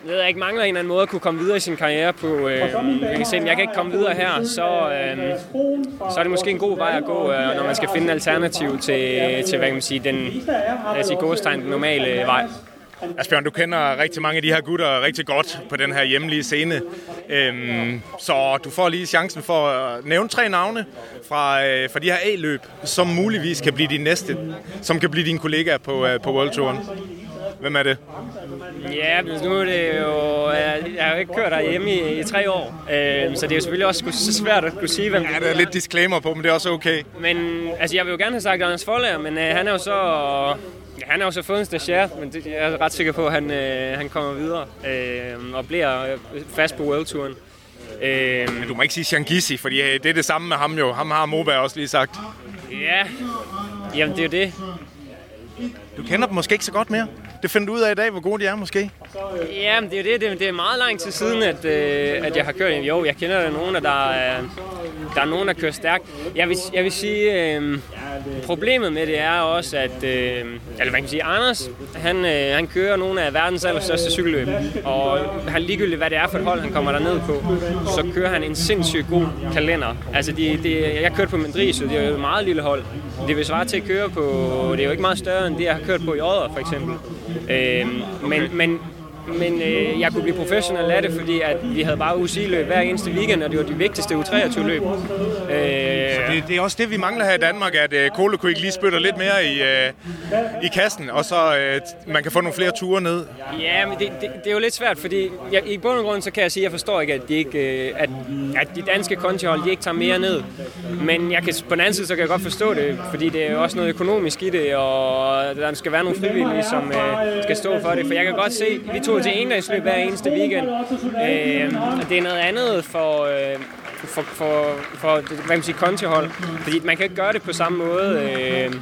jeg ved ikke, mangler en eller anden måde at kunne komme videre i sin karriere på, øh, jeg kan se, jeg kan ikke komme videre her, så, øh, så er det måske en god vej at gå, øh, når man skal finde en alternativ til, til hvad kan man sige, den, lad os sige, den normale vej. Asbjørn, du kender rigtig mange af de her gutter rigtig godt på den her hjemlige scene. Øhm, så du får lige chancen for at nævne tre navne fra, øh, fra de her A-løb, som muligvis kan blive din næste, som kan blive din kollega på, øh, på World Touren. Hvem er det? Ja, men nu er det jo... Jeg, har jo ikke kørt derhjemme i, i tre år, øh, så det er jo selvfølgelig også svært at kunne sige, hvem Ja, der er lidt disclaimer på, men det er også okay. Men altså, jeg vil jo gerne have sagt Anders Forlager, men øh, han er jo så Ja, han har jo så fået en stagiaire, men det, jeg er ret sikker på, at han, øh, han kommer videre øh, og bliver øh, fast på World Touren. Øh, men du må ikke sige Shangisi, fordi øh, det er det samme med ham jo. Ham har Moberg også lige sagt. Ja, jamen det er jo det. Du kender dem måske ikke så godt mere. Det finder du ud af i dag, hvor gode de er måske. Ja, men det er det. Det er meget lang tid siden, at, øh, at jeg har kørt. Jo, jeg kender der nogen, der øh, der er nogen, der kører stærkt. Jeg vil, jeg vil sige, øh, problemet med det er også, at øh, eller man kan sige, Anders, han, øh, han kører nogle af verdens allerstørste cykelløb. Og han ligegyldigt, hvad det er for et hold, han kommer der ned på, så kører han en sindssygt god kalender. Altså, de, de, jeg kørte på Mendrisio, det er jo et meget lille hold. Det vil svare til at køre på, det er jo ikke meget større end det, jeg har kørt på i Odder, for eksempel. Øh, men, men men øh, jeg kunne blive professionel af det, fordi at vi havde bare UCI-løb hver eneste weekend, og det var de vigtigste U23-løb. Øh, det, det er også det, vi mangler her i Danmark, at øh, Kole Quick lige spytter lidt mere i, øh, i kassen, og så øh, man kan få nogle flere ture ned. Ja, men det, det, det er jo lidt svært, fordi jeg, i bund og grund så kan jeg sige, at jeg forstår ikke, at de, ikke, øh, at, at de danske kontihold de ikke tager mere ned. Men jeg kan, på den anden side, så kan jeg godt forstå det, fordi det er også noget økonomisk i det, og der skal være nogle frivillige, som øh, skal stå for det. For jeg kan godt se, vi tog til endagsløb hver eneste weekend. Øh, det er noget andet for, øh, for, for, for hvad man siger, kontihold. Fordi man kan ikke gøre det på samme måde. Øh,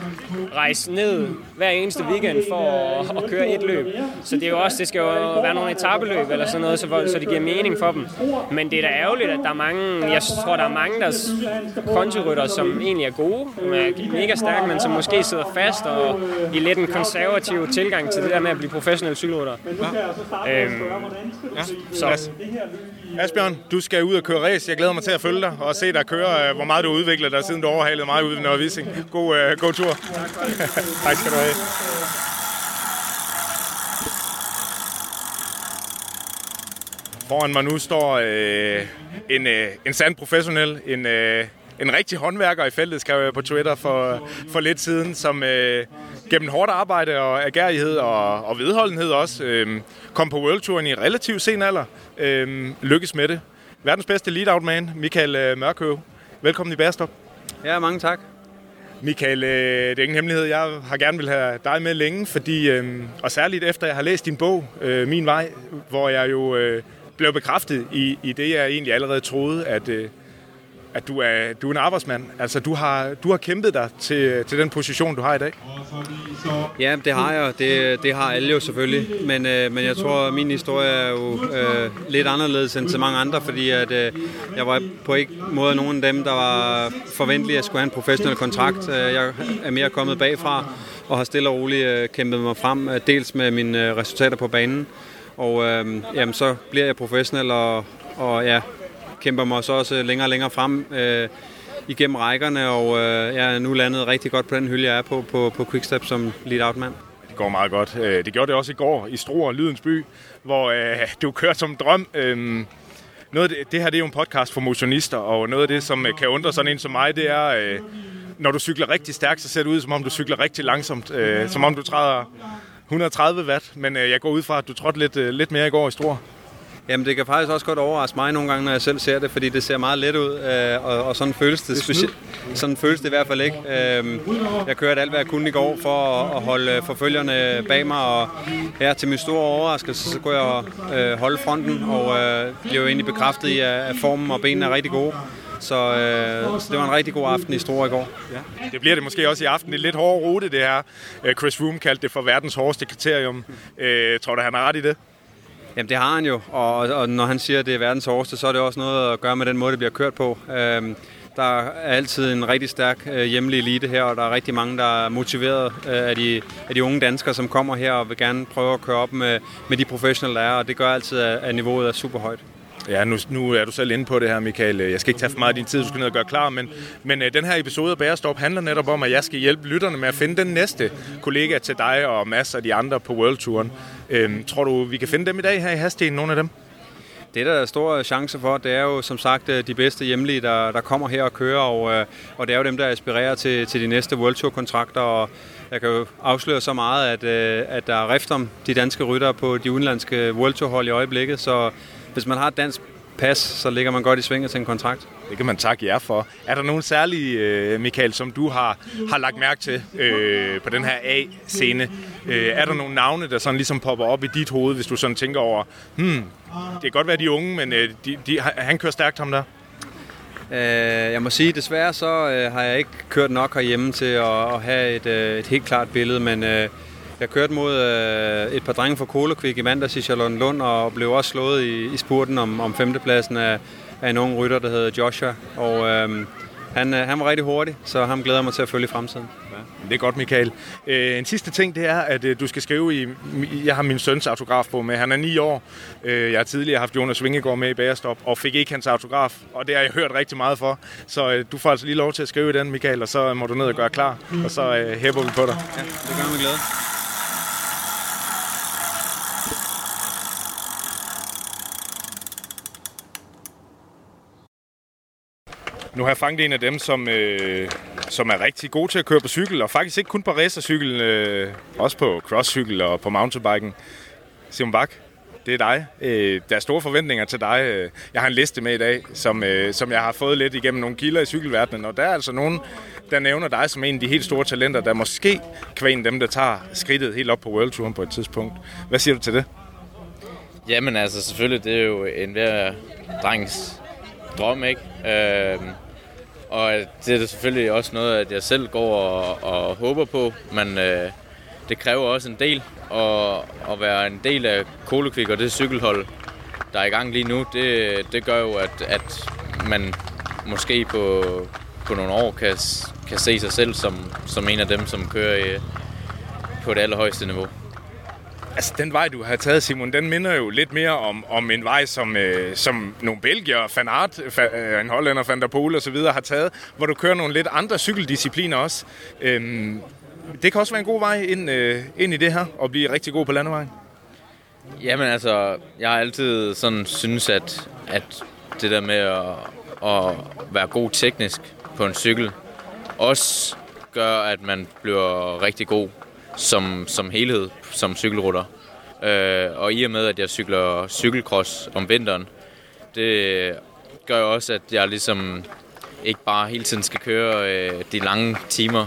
rejse ned hver eneste weekend for at, at køre et løb. Så det er jo også, det skal jo være nogle etabeløb eller sådan noget, så, så det giver mening for dem. Men det er da ærgerligt, at der er mange, jeg tror, der er mange, der kontirytter, som egentlig er gode, er mega stærke, men som måske sidder fast og i lidt en konservativ tilgang til det der med at blive professionel cykelrytter. Ja. Øhm, ja. Så. Asbjørn, du skal ud og køre race. Jeg glæder mig til at følge dig og se dig køre, øh, hvor meget du udvikler dig, siden du overhalede mig ude ved Nørre God, øh, god tur. (laughs) tak skal du have. Foran mig nu står øh, en, øh, en sand professionel, en, øh, en rigtig håndværker i feltet, skrev jeg på Twitter for, for lidt siden, som øh, gennem hårdt arbejde og agerighed og, og vedholdenhed også øh, kom på World Touren i relativt sen alder. Øh, lykkes med det. Verdens bedste lead-out man, Michael øh, Mørkøv. Velkommen i Bærestop. Ja, mange tak. Michael, øh, det er ingen hemmelighed. Jeg har gerne vil have dig med længe, fordi, øh, og særligt efter jeg har læst din bog, øh, Min Vej, hvor jeg jo blev bekræftet i, i det, jeg egentlig allerede troede, at, at du er, du er en arbejdsmand. Altså, du har, du har kæmpet dig til, til den position, du har i dag. Ja, det har jeg. Det, det har alle jo selvfølgelig. Men, øh, men jeg tror, at min historie er jo øh, lidt anderledes end så mange andre, fordi at, øh, jeg var på ikke måde nogen af dem, der var forventelige at skulle have en professionel kontrakt. Øh, jeg er mere kommet bagfra og har stille og roligt øh, kæmpet mig frem, øh, dels med mine øh, resultater på banen, og øh, jamen, så bliver jeg professionel, og, og ja, kæmper mig så også længere og længere frem øh, igennem rækkerne, og øh, jeg er nu landet rigtig godt på den hylde, jeg er på, på, på Quickstep som lead-out mand. Det går meget godt. Øh, det gjorde det også i går i Struer, Lydens By, hvor øh, du kørte som drøm. Øh, noget det, det her det er jo en podcast for motionister, og noget af det, som øh, kan undre sådan en som mig, det er, øh, når du cykler rigtig stærkt, så ser det ud, som om du cykler rigtig langsomt. Øh, som om du træder 130 watt, men øh, jeg går ud fra, at du trådte lidt, øh, lidt mere i går i Struer. Jamen det kan faktisk også godt overraske mig nogle gange, når jeg selv ser det, fordi det ser meget let ud, øh, og, og sådan føles det, specielt, sådan føles det i hvert fald ikke. Øh, jeg kørte alt, hvad jeg kunne i går for at, at holde forfølgerne bag mig, og her til min store overraskelse, så kunne jeg øh, holde fronten, og øh, blev egentlig bekræftet i, at formen og benene er rigtig gode. Så, øh, så det var en rigtig god aften i Store i går. Ja. Det bliver det måske også i aften. Det er lidt hård rute, det her. Øh, Chris Room kaldte det for verdens hårdeste kriterium. Øh, tror du, han har ret i det? Jamen det har han jo, og, og når han siger, at det er verdens hårdeste, så er det også noget at gøre med den måde, det bliver kørt på. Øhm, der er altid en rigtig stærk øh, hjemlig elite her, og der er rigtig mange, der er motiveret øh, af, de, af de unge danskere, som kommer her og vil gerne prøve at køre op med, med de professionelle, der er, og det gør altid, at, at niveauet er super højt. Ja, nu, nu er du selv inde på det her, Michael. Jeg skal ikke tage for meget af din tid, du skal ned og gøre klar, men, men øh, den her episode af Bærestop handler netop om, at jeg skal hjælpe lytterne med at finde den næste kollega til dig og masser af de andre på World Touren. Øhm, tror du, vi kan finde dem i dag her i Hasten, nogle af dem? Det, der er stor chance for, det er jo som sagt øh, de bedste hjemlige, der, der kommer her og kører, og, øh, og det er jo dem, der aspirerer til, til de næste World Tour-kontrakter, og jeg kan jo afsløre så meget, at, øh, at der er rift om de danske ryttere på de udenlandske World Tour-hold i øjeblikket, så hvis man har et dansk pas, så ligger man godt i svinget til en kontrakt. Det kan man takke jer for. Er der nogen særlige, øh, Michael, som du har, har lagt mærke til øh, på den her A-scene? Øh, er der nogle navne, der sådan ligesom popper op i dit hoved, hvis du sådan tænker over, hmm, det kan godt være de unge, men øh, de, de, han kører stærkt ham der? Øh, jeg må sige, desværre så øh, har jeg ikke kørt nok herhjemme til at, at have et, øh, et helt klart billede, men øh, jeg kørte mod øh, et par drenge fra Kolekvik i mandags i Charlotte Lund og blev også slået i, i spurten om, om femtepladsen af, af en ung rytter, der hedder Joshua. Og øh, han, øh, han var rigtig hurtig, så ham glæder mig til at følge i fremtiden. Ja, det er godt, Michael. Øh, en sidste ting, det er, at øh, du skal skrive i... Jeg har min søns autograf på med. Han er 9 år. Øh, jeg har tidligere haft Jonas Vingegaard med i Bagerstop, og fik ikke hans autograf. Og det har jeg hørt rigtig meget for. Så øh, du får altså lige lov til at skrive den, Michael, og så må du ned og gøre klar. Og så øh, hæpper vi på dig. Ja, det gør mig glæde. Nu har jeg fanget en af dem, som, øh, som er rigtig god til at køre på cykel, og faktisk ikke kun på racercykel, øh, også på crosscykel og på mountainbiken. Simon Bak, det er dig. Øh, der er store forventninger til dig. Øh, jeg har en liste med i dag, som, øh, som jeg har fået lidt igennem nogle kilder i cykelverdenen, og der er altså nogen, der nævner dig som en af de helt store talenter, der måske kvæn dem, der tager skridtet helt op på World Touren på et tidspunkt. Hvad siger du til det? Jamen altså, selvfølgelig, det er jo en hver drengs drøm, ikke? Øh, og det er selvfølgelig også noget, at jeg selv går og, og håber på, men øh, det kræver også en del at, at være en del af Kolekvik og det cykelhold, der er i gang lige nu. Det, det gør jo, at, at man måske på, på nogle år kan, kan se sig selv som, som en af dem, som kører i, på det allerhøjeste niveau. Altså, den vej, du har taget, Simon, den minder jo lidt mere om, om en vej, som, øh, som nogle belgier, Fanart, fa, øh, en hollænder, Van der Pol og så videre har taget, hvor du kører nogle lidt andre cykeldiscipliner også. Øhm, det kan også være en god vej ind, øh, ind i det her, og blive rigtig god på landevejen. Jamen altså, jeg har altid sådan synes, at, at det der med at, at være god teknisk på en cykel, også gør, at man bliver rigtig god som, som helhed som cykelrutter. Øh, og i og med, at jeg cykler cykelcross om vinteren, det gør jo også, at jeg ligesom ikke bare hele tiden skal køre øh, de lange timer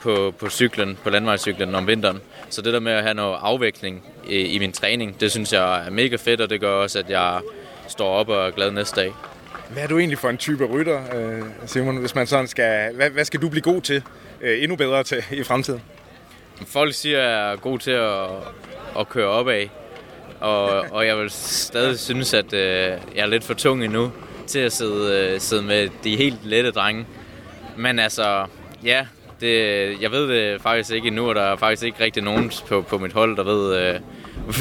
på, på cyklen, på landvejscyklen om vinteren. Så det der med at have noget afvikling i, i min træning, det synes jeg er mega fedt, og det gør også, at jeg står op og er glad næste dag. Hvad er du egentlig for en type rytter, øh, Simon, hvis man sådan skal... Hvad, hvad skal du blive god til? Øh, endnu bedre til i fremtiden? Folk siger, at jeg er god til at, at køre opad. Og, og jeg vil stadig synes, at øh, jeg er lidt for tung endnu til at sidde, øh, sidde med de helt lette drenge. Men altså, ja, det, jeg ved det faktisk ikke endnu, og der er faktisk ikke rigtig nogen på, på mit hold, der ved, øh,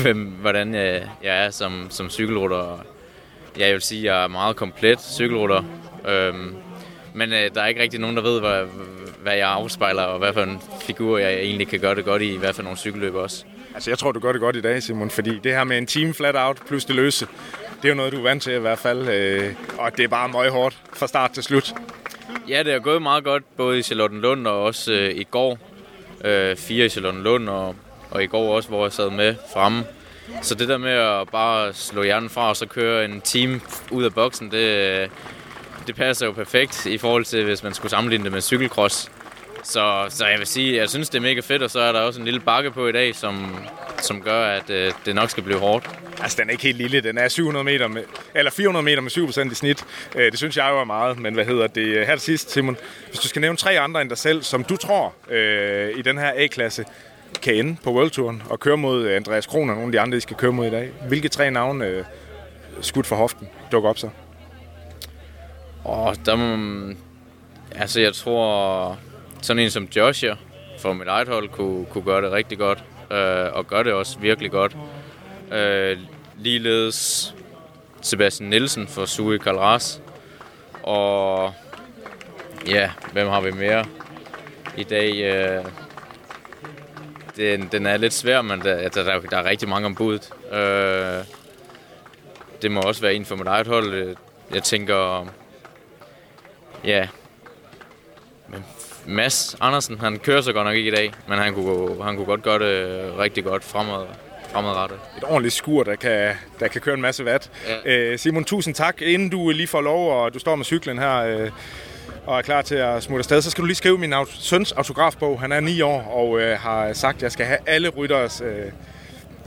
hvem, hvordan jeg, jeg er som, som cykelrutter. Jeg vil sige, at jeg er meget komplet cykelrutter. Øhm, men øh, der er ikke rigtig nogen, der ved, hvad, hvad jeg afspejler, og hvad for en figur jeg egentlig kan gøre det godt i, hvad for nogle cykelløb også. Altså, jeg tror, du gør det godt i dag, Simon, fordi det her med en team flat out plus det løse, det er jo noget, du er vant til i hvert fald, øh, og det er bare meget hårdt fra start til slut. Ja, det er gået meget godt, både i Charlottenlund og også øh, i går. Øh, fire i Charlottenlund, og, og i går også, hvor jeg sad med fremme. Så det der med at bare slå hjernen fra og så køre en team ud af boksen, det, det passer jo perfekt i forhold til, hvis man skulle sammenligne det med cykelcross. Så, så jeg vil sige, jeg synes, det er mega fedt, og så er der også en lille bakke på i dag, som, som gør, at øh, det nok skal blive hårdt. Altså, den er ikke helt lille. Den er 700 meter med, eller 400 meter med 7% i snit. Øh, det synes jeg jo er meget, men hvad hedder det? Her til sidst, Simon, hvis du skal nævne tre andre end dig selv, som du tror øh, i den her A-klasse kan ende på World Touren og køre mod øh, Andreas Kron og nogle af de andre, de skal køre mod i dag. Hvilke tre navne øh, skudt for hoften dukker op så? Og der må, altså jeg tror, sådan en som Joshua for mit eget hold kunne, kunne gøre det rigtig godt, øh, og gør det også virkelig godt. Øh, ligeledes Sebastian Nielsen for Sui Kalras. Og ja, hvem har vi mere i dag? Øh, den, den er lidt svær, men der, altså, der, der er rigtig mange om budet. Øh, det må også være en for mit eget hold. Øh, jeg tænker, ja, men Mads Andersen, han kører så godt nok ikke i dag, men han kunne, han kunne godt gøre det rigtig godt fremad, fremadrettet. Et ordentligt skur, der kan, der kan køre en masse vat. Ja. Øh, Simon, tusind tak. Inden du lige får lov, og du står med cyklen her øh, og er klar til at smutte afsted, så skal du lige skrive min aut- søns autografbog. Han er 9 år og øh, har sagt, at jeg skal have alle rytteres øh,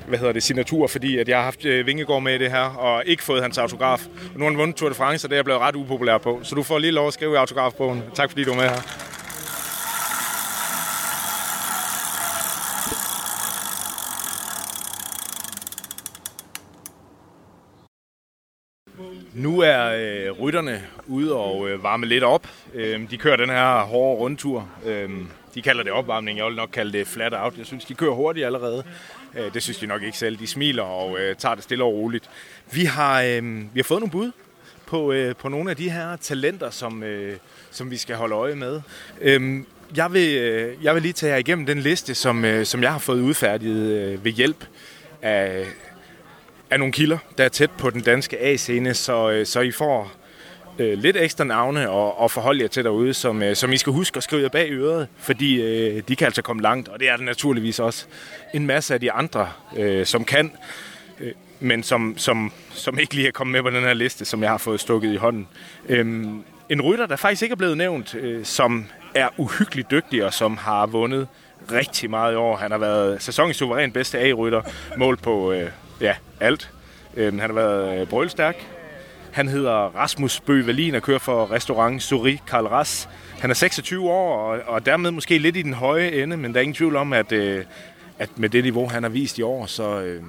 hvad hedder det, signatur, fordi at jeg har haft øh, Vingegård med i det her, og ikke fået hans autograf. Og nu har han vundet Tour de France, og det er jeg blevet ret upopulær på. Så du får lige lov at skrive i autografbogen. Tak fordi du er med her. Nu er øh, rytterne ude og øh, varme lidt op. Øh, de kører den her hårde rundtur. Øh, de kalder det opvarmning, jeg vil nok kalde det flat out. Jeg synes, de kører hurtigt allerede. Øh, det synes de nok ikke selv. De smiler og øh, tager det stille og roligt. Vi har, øh, vi har fået nogle bud på, øh, på nogle af de her talenter, som, øh, som vi skal holde øje med. Øh, jeg, vil, øh, jeg vil lige tage jer igennem den liste, som, øh, som jeg har fået udfærdiget øh, ved hjælp af, af nogle kilder, der er tæt på den danske A-scene, så, øh, så I får øh, lidt ekstra navne og, og forholde jer til derude, som, øh, som I skal huske at skrive jer bag øret, fordi øh, de kan altså komme langt, og det er der naturligvis også. En masse af de andre, øh, som kan, øh, men som, som, som ikke lige er kommet med på den her liste, som jeg har fået stukket i hånden. Øh, en rytter, der faktisk ikke er blevet nævnt, øh, som er uhyggeligt dygtig og som har vundet rigtig meget i år. Han har været sæsonens suveræn bedste A-rytter, mål på øh, ja, alt. Øh, han har været øh, brølstærk, han hedder Rasmus Bøge Valin og kører for restaurant Suri Karl Ras. Han er 26 år og, og dermed måske lidt i den høje ende, men der er ingen tvivl om, at, øh, at med det niveau, han har vist i år, så, øh,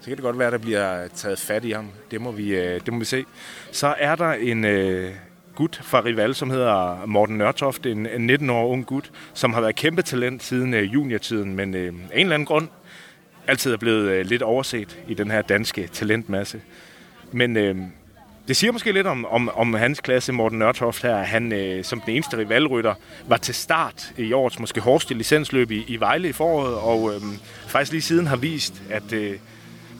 så kan det godt være, at der bliver taget fat i ham. Det må vi, øh, det må vi se. Så er der en øh, gut fra Rival, som hedder Morten Nørtoft, en, en 19-årig ung gut, som har været kæmpe talent siden øh, juniortiden, men øh, af en eller anden grund altid er blevet øh, lidt overset i den her danske talentmasse. Men øh, det siger måske lidt om, om, om hans klasse, Morten Nørtoft her. Han øh, som den eneste rivalrytter var til start i årets måske hårdeste licensløb i, i Vejle i foråret, og øh, faktisk lige siden har vist, at øh,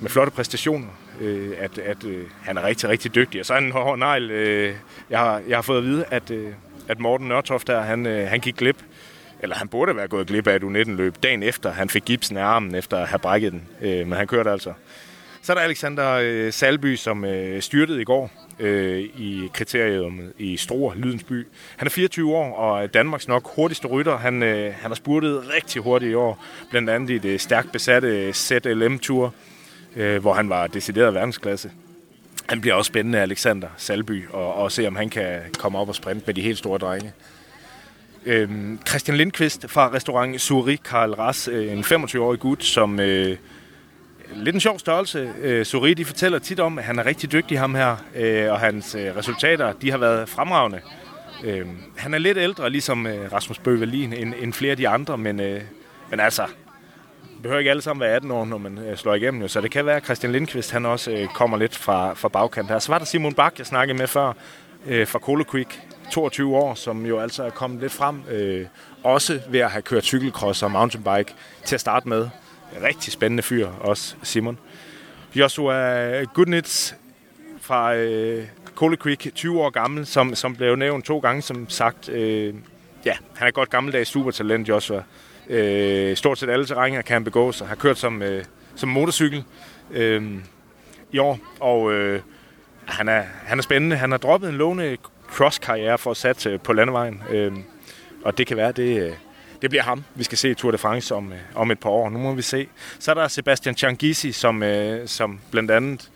med flotte præstationer, øh, at, at øh, han er rigtig, rigtig dygtig. Og så er han en hård negl. Øh, jeg, har, jeg har fået at vide, at, øh, at Morten Nørtoft her, han, øh, han gik glip eller han burde være gået glip af et U19-løb dagen efter. Han fik gipsen af armen efter at have brækket den, øh, men han kørte altså. Så er der Alexander øh, Salby, som øh, styrtede i går øh, i kriteriet i Stor Lydensby. Han er 24 år og er Danmarks nok hurtigste rytter. Han, øh, han har spurtet rigtig hurtigt i år, blandt andet i det stærkt besatte ZLM-tur, øh, hvor han var decideret verdensklasse. Han bliver også spændende, Alexander Salby, og, og se om han kan komme op og sprinte med de helt store drenge. Øhm, Christian Lindqvist fra restaurant Suri Karl Ras, øh, en 25-årig gut, som øh, lidt en sjov størrelse. Øh, Suri, de fortæller tit om, at han er rigtig dygtig ham her, øh, og hans øh, resultater, de har været fremragende. Øh, han er lidt ældre, ligesom øh, Rasmus Bøvelin, end, end flere af de andre, men, øh, men altså, behøver ikke alle sammen være 18 år, når man øh, slår igennem. Jo. Så det kan være, at Christian Lindqvist han også øh, kommer lidt fra, fra bagkant her. Så var der Simon Bak, jeg snakkede med før, øh, fra Cola Creek, 22 år, som jo altså er kommet lidt frem. Øh, også ved at have kørt cykelcross og mountainbike til at starte med. Rigtig spændende fyr, også Simon. Joshua Goodnitz fra øh, Cole Creek, 20 år gammel, som, som blev nævnt to gange, som sagt. Øh, ja, han er godt gammeldags supertalent, Joshua. Øh, stort set alle terrænger kan han begå sig. Har kørt som, øh, som motorcykel øh, i år, og øh, han, er, han er spændende. Han har droppet en låne cross-karriere for at satse på landevejen. Øh, og det kan være, det, øh, det bliver ham, vi skal se i Tour de France om, øh, om et par år. Nu må vi se. Så er der Sebastian Changizi, som, øh, som blandt andet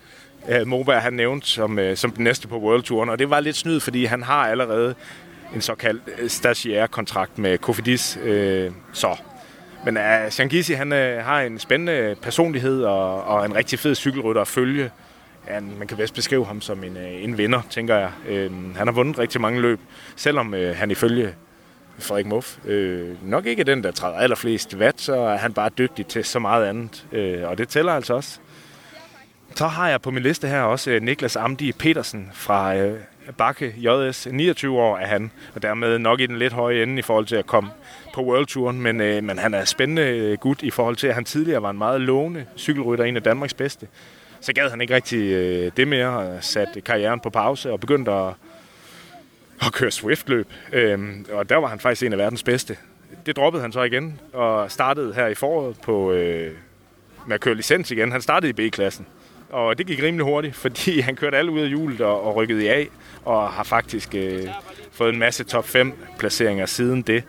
øh, Moberg han nævnte som, øh, som den næste på World Touren. Og det var lidt snyd, fordi han har allerede en såkaldt øh, stagiaire-kontrakt med Kofidis. Øh, så. Men øh, uh, Changizi, han øh, har en spændende personlighed og, og en rigtig fed cykelrytter at følge han, man kan vist beskrive ham som en, øh, en vinder, tænker jeg. Øh, han har vundet rigtig mange løb, selvom øh, han ifølge Frederik Muff øh, nok ikke den, der træder allerflest watt, så er han bare dygtig til så meget andet, øh, og det tæller altså også. Så har jeg på min liste her også øh, Niklas Amdi Petersen fra øh, Bakke JS. 29 år er han, og dermed nok i den lidt høje ende i forhold til at komme på Worldtouren. Men, øh, men han er spændende øh, gut i forhold til, at han tidligere var en meget lovende cykelrytter, en af Danmarks bedste så gad han ikke rigtig øh, det mere, og satte karrieren på pause og begyndte at, at køre Swift-løb. Øhm, og der var han faktisk en af verdens bedste. Det droppede han så igen, og startede her i foråret på, øh, med at køre licens igen. Han startede i B-klassen, og det gik rimelig hurtigt, (laughs) fordi han kørte alle ud af hjulet og, og rykkede i A, og har faktisk øh, fået en masse top 5 placeringer siden det.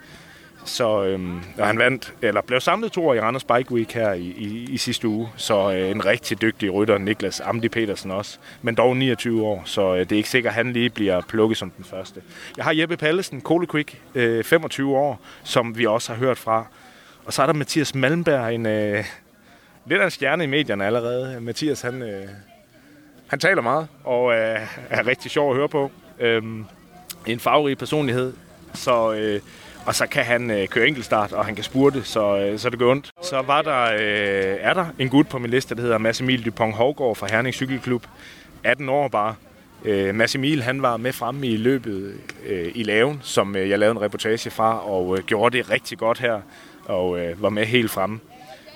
Så øhm, og han vandt, eller blev samlet to år i Randers Bike Week her i, i, i sidste uge. Så øh, en rigtig dygtig rytter, Niklas Amdi Petersen også. Men dog 29 år, så øh, det er ikke sikkert, at han lige bliver plukket som den første. Jeg har Jeppe Pallesen, Cole Quick, øh, 25 år, som vi også har hørt fra. Og så er der Mathias Malmberg, en øh, lidt af en stjerne i medierne allerede. Mathias, han, øh, han taler meget og øh, er rigtig sjov at høre på. Øh, en farverig personlighed. Så... Øh, og så kan han øh, køre enkeltstart, og han kan spurte, så, øh, så det går ondt. Så var der, øh, er der en gut på min liste, der hedder Mads Emil Dupont Hovgaard fra Herning Cykelklub. 18 år bare. Øh, Mads Emil, han var med fremme i løbet øh, i Laven, som øh, jeg lavede en reportage fra, og øh, gjorde det rigtig godt her, og øh, var med helt fremme.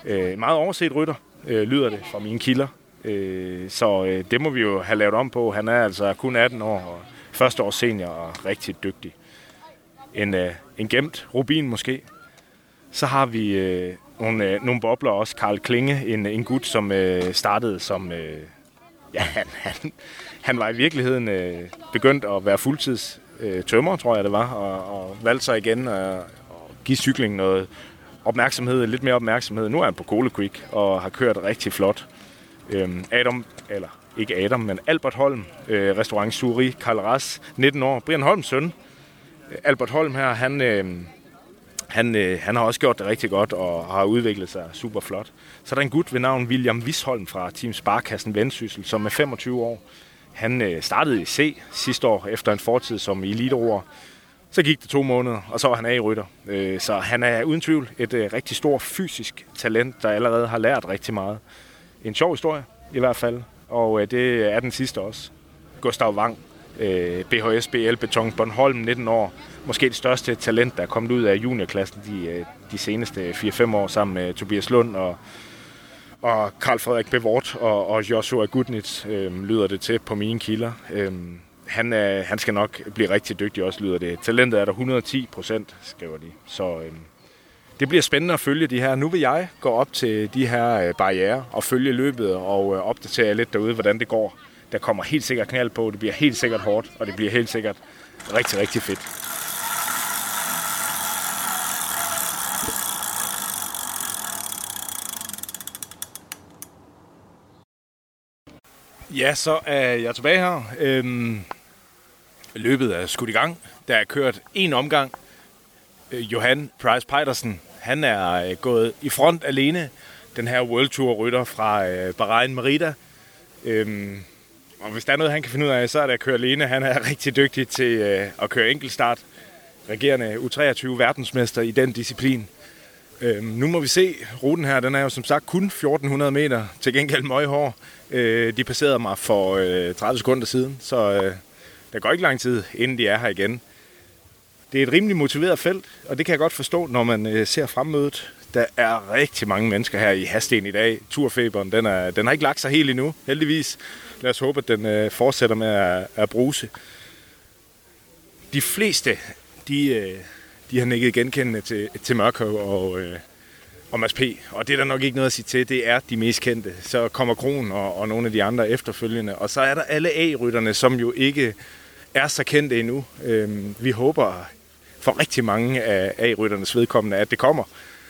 Øh, meget overset rytter, øh, lyder det fra mine kilder. Øh, så øh, det må vi jo have lavet om på. Han er altså kun 18 år, og første år senior, og rigtig dygtig en, øh, en gemt rubin måske. Så har vi øh, nogle, øh, nogle bobler også. Karl Klinge, en, en gut, som øh, startede som... Øh, ja, (laughs) han, han, han var i virkeligheden øh, begyndt at være fuldtids øh, tømmer, tror jeg det var, og, og valgte sig igen at, og give cykling noget opmærksomhed, lidt mere opmærksomhed. Nu er han på Cole Creek og har kørt rigtig flot. Øhm, Adam, eller ikke Adam, men Albert Holm, øh, restaurant Suri, Karl Ras, 19 år. Brian Holms søn, Albert Holm her, han, øh, han, øh, han har også gjort det rigtig godt og har udviklet sig super flot. Så er der en gut ved navn William Visholm fra Team Sparkassen Vendsyssel, som er 25 år. Han øh, startede i C sidste år efter en fortid som eliteroer. Så gik det to måneder, og så var han af i rytter. Øh, så han er uden tvivl et øh, rigtig stort fysisk talent, der allerede har lært rigtig meget. En sjov historie i hvert fald, og øh, det er den sidste også. Gustav Wang, øh, BHS BL Beton Bornholm, 19 år. Måske det største talent, der er kommet ud af juniorklassen de, øh, de seneste 4-5 år sammen med Tobias Lund og, og Karl Frederik Bevort og, og Joshua Gudnitz, øh, lyder det til på mine kilder. Øh, han, øh, han skal nok blive rigtig dygtig også, lyder det. Talentet er der 110 procent, skriver de. Så øh, det bliver spændende at følge de her. Nu vil jeg gå op til de her øh, barriere og følge løbet og øh, opdatere lidt derude, hvordan det går. Der kommer helt sikkert knald på, det bliver helt sikkert hårdt, og det bliver helt sikkert rigtig, rigtig fedt. Ja, så er jeg tilbage her. Øhm, løbet er skudt i gang. Der er kørt en omgang. Øh, Johan Price Petersen, han er øh, gået i front alene. Den her World Tour rytter fra øh, Bahrain Merida. Øhm, og hvis der er noget, han kan finde ud af, så er det at køre alene. Han er rigtig dygtig til øh, at køre enkeltstart. Regerende U23 verdensmester i den disciplin. Øhm, nu må vi se. Ruten her, den er jo som sagt kun 1400 meter. Til gengæld møghår. Øh, de passerede mig for øh, 30 sekunder siden, så øh, der går ikke lang tid, inden de er her igen. Det er et rimelig motiveret felt, og det kan jeg godt forstå, når man øh, ser fremmødet. Der er rigtig mange mennesker her i Hasten i dag. Turfeberen, den, er, den har ikke lagt sig helt endnu, heldigvis. Lad os håbe, at den øh, fortsætter med at, at bruse. De fleste, de, øh, de har nikket genkendende til, til Mørkøv og, øh, og Mads P. Og det er der nok ikke noget at sige til. Det er de mest kendte. Så kommer Kron og, og nogle af de andre efterfølgende. Og så er der alle A-rytterne, som jo ikke er så kendte endnu. Øh, vi håber for rigtig mange af A-rytternes vedkommende, at det kommer.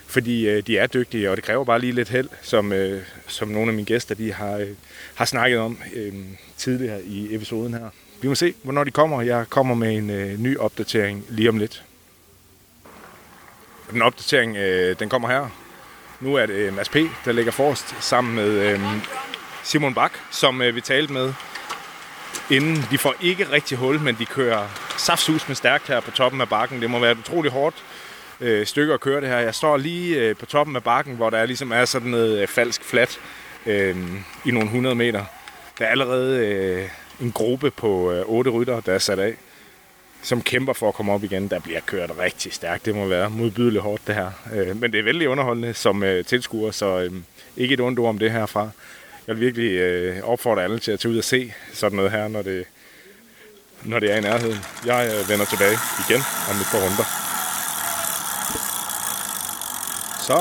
Fordi øh, de er dygtige, og det kræver bare lige lidt held, som, øh, som nogle af mine gæster de har, øh, har snakket om øh, tidligere i episoden her. Vi må se, hvornår de kommer. Jeg kommer med en øh, ny opdatering lige om lidt. Den opdatering, øh, den kommer her. Nu er det øh, Mads P., der ligger forrest sammen med øh, Simon Bak, som øh, vi talte med inden. De får ikke rigtig hul, men de kører saftsus med stærkt her på toppen af bakken. Det må være et utroligt hårdt øh, stykke at køre det her. Jeg står lige øh, på toppen af bakken, hvor der er, ligesom er sådan noget øh, falsk flat øh, i nogle 100 meter. Der er allerede øh, en gruppe på øh, 8 rytter, der er sat af som kæmper for at komme op igen. Der bliver kørt rigtig stærkt. Det må være modbydeligt hårdt, det her. Øh, men det er vældig underholdende som øh, tilskuer, så øh, ikke et ondt ord om det herfra. Jeg vil virkelig øh, opfordre alle til at tage ud og se sådan noget her, når det, når det er i nærheden. Jeg øh, vender tilbage igen om et par runder. Så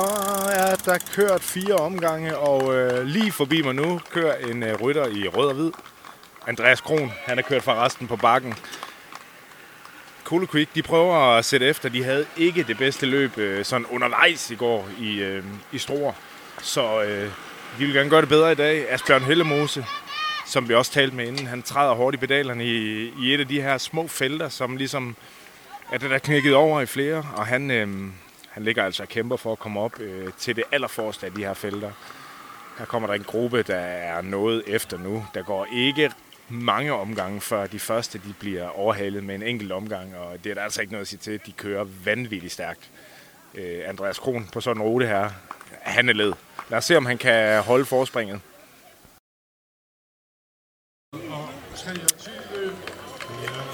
er der kørt fire omgange, og øh, lige forbi mig nu kører en øh, rytter i rød og hvid. Andreas Kron, han er kørt fra resten på bakken. Cool Creek, de prøver at sætte efter. De havde ikke det bedste løb øh, sådan undervejs i går i, øh, i Struer. Så øh, de vil gerne gøre det bedre i dag. Asbjørn Hellemose, som vi også talte med inden, han træder hårdt i pedalerne i, i et af de her små felter, som ligesom er det der knækket over i flere. Og han, øh, han ligger altså og kæmper for at komme op øh, til det allerforreste af de her felter. Her kommer der en gruppe, der er noget efter nu. Der går ikke mange omgange, før de første de bliver overhalet med en enkelt omgang, og det er der altså ikke noget at sige til. De kører vanvittigt stærkt. Øh, Andreas Kron på sådan en rute her, han er led. Lad os se, om han kan holde forspringet.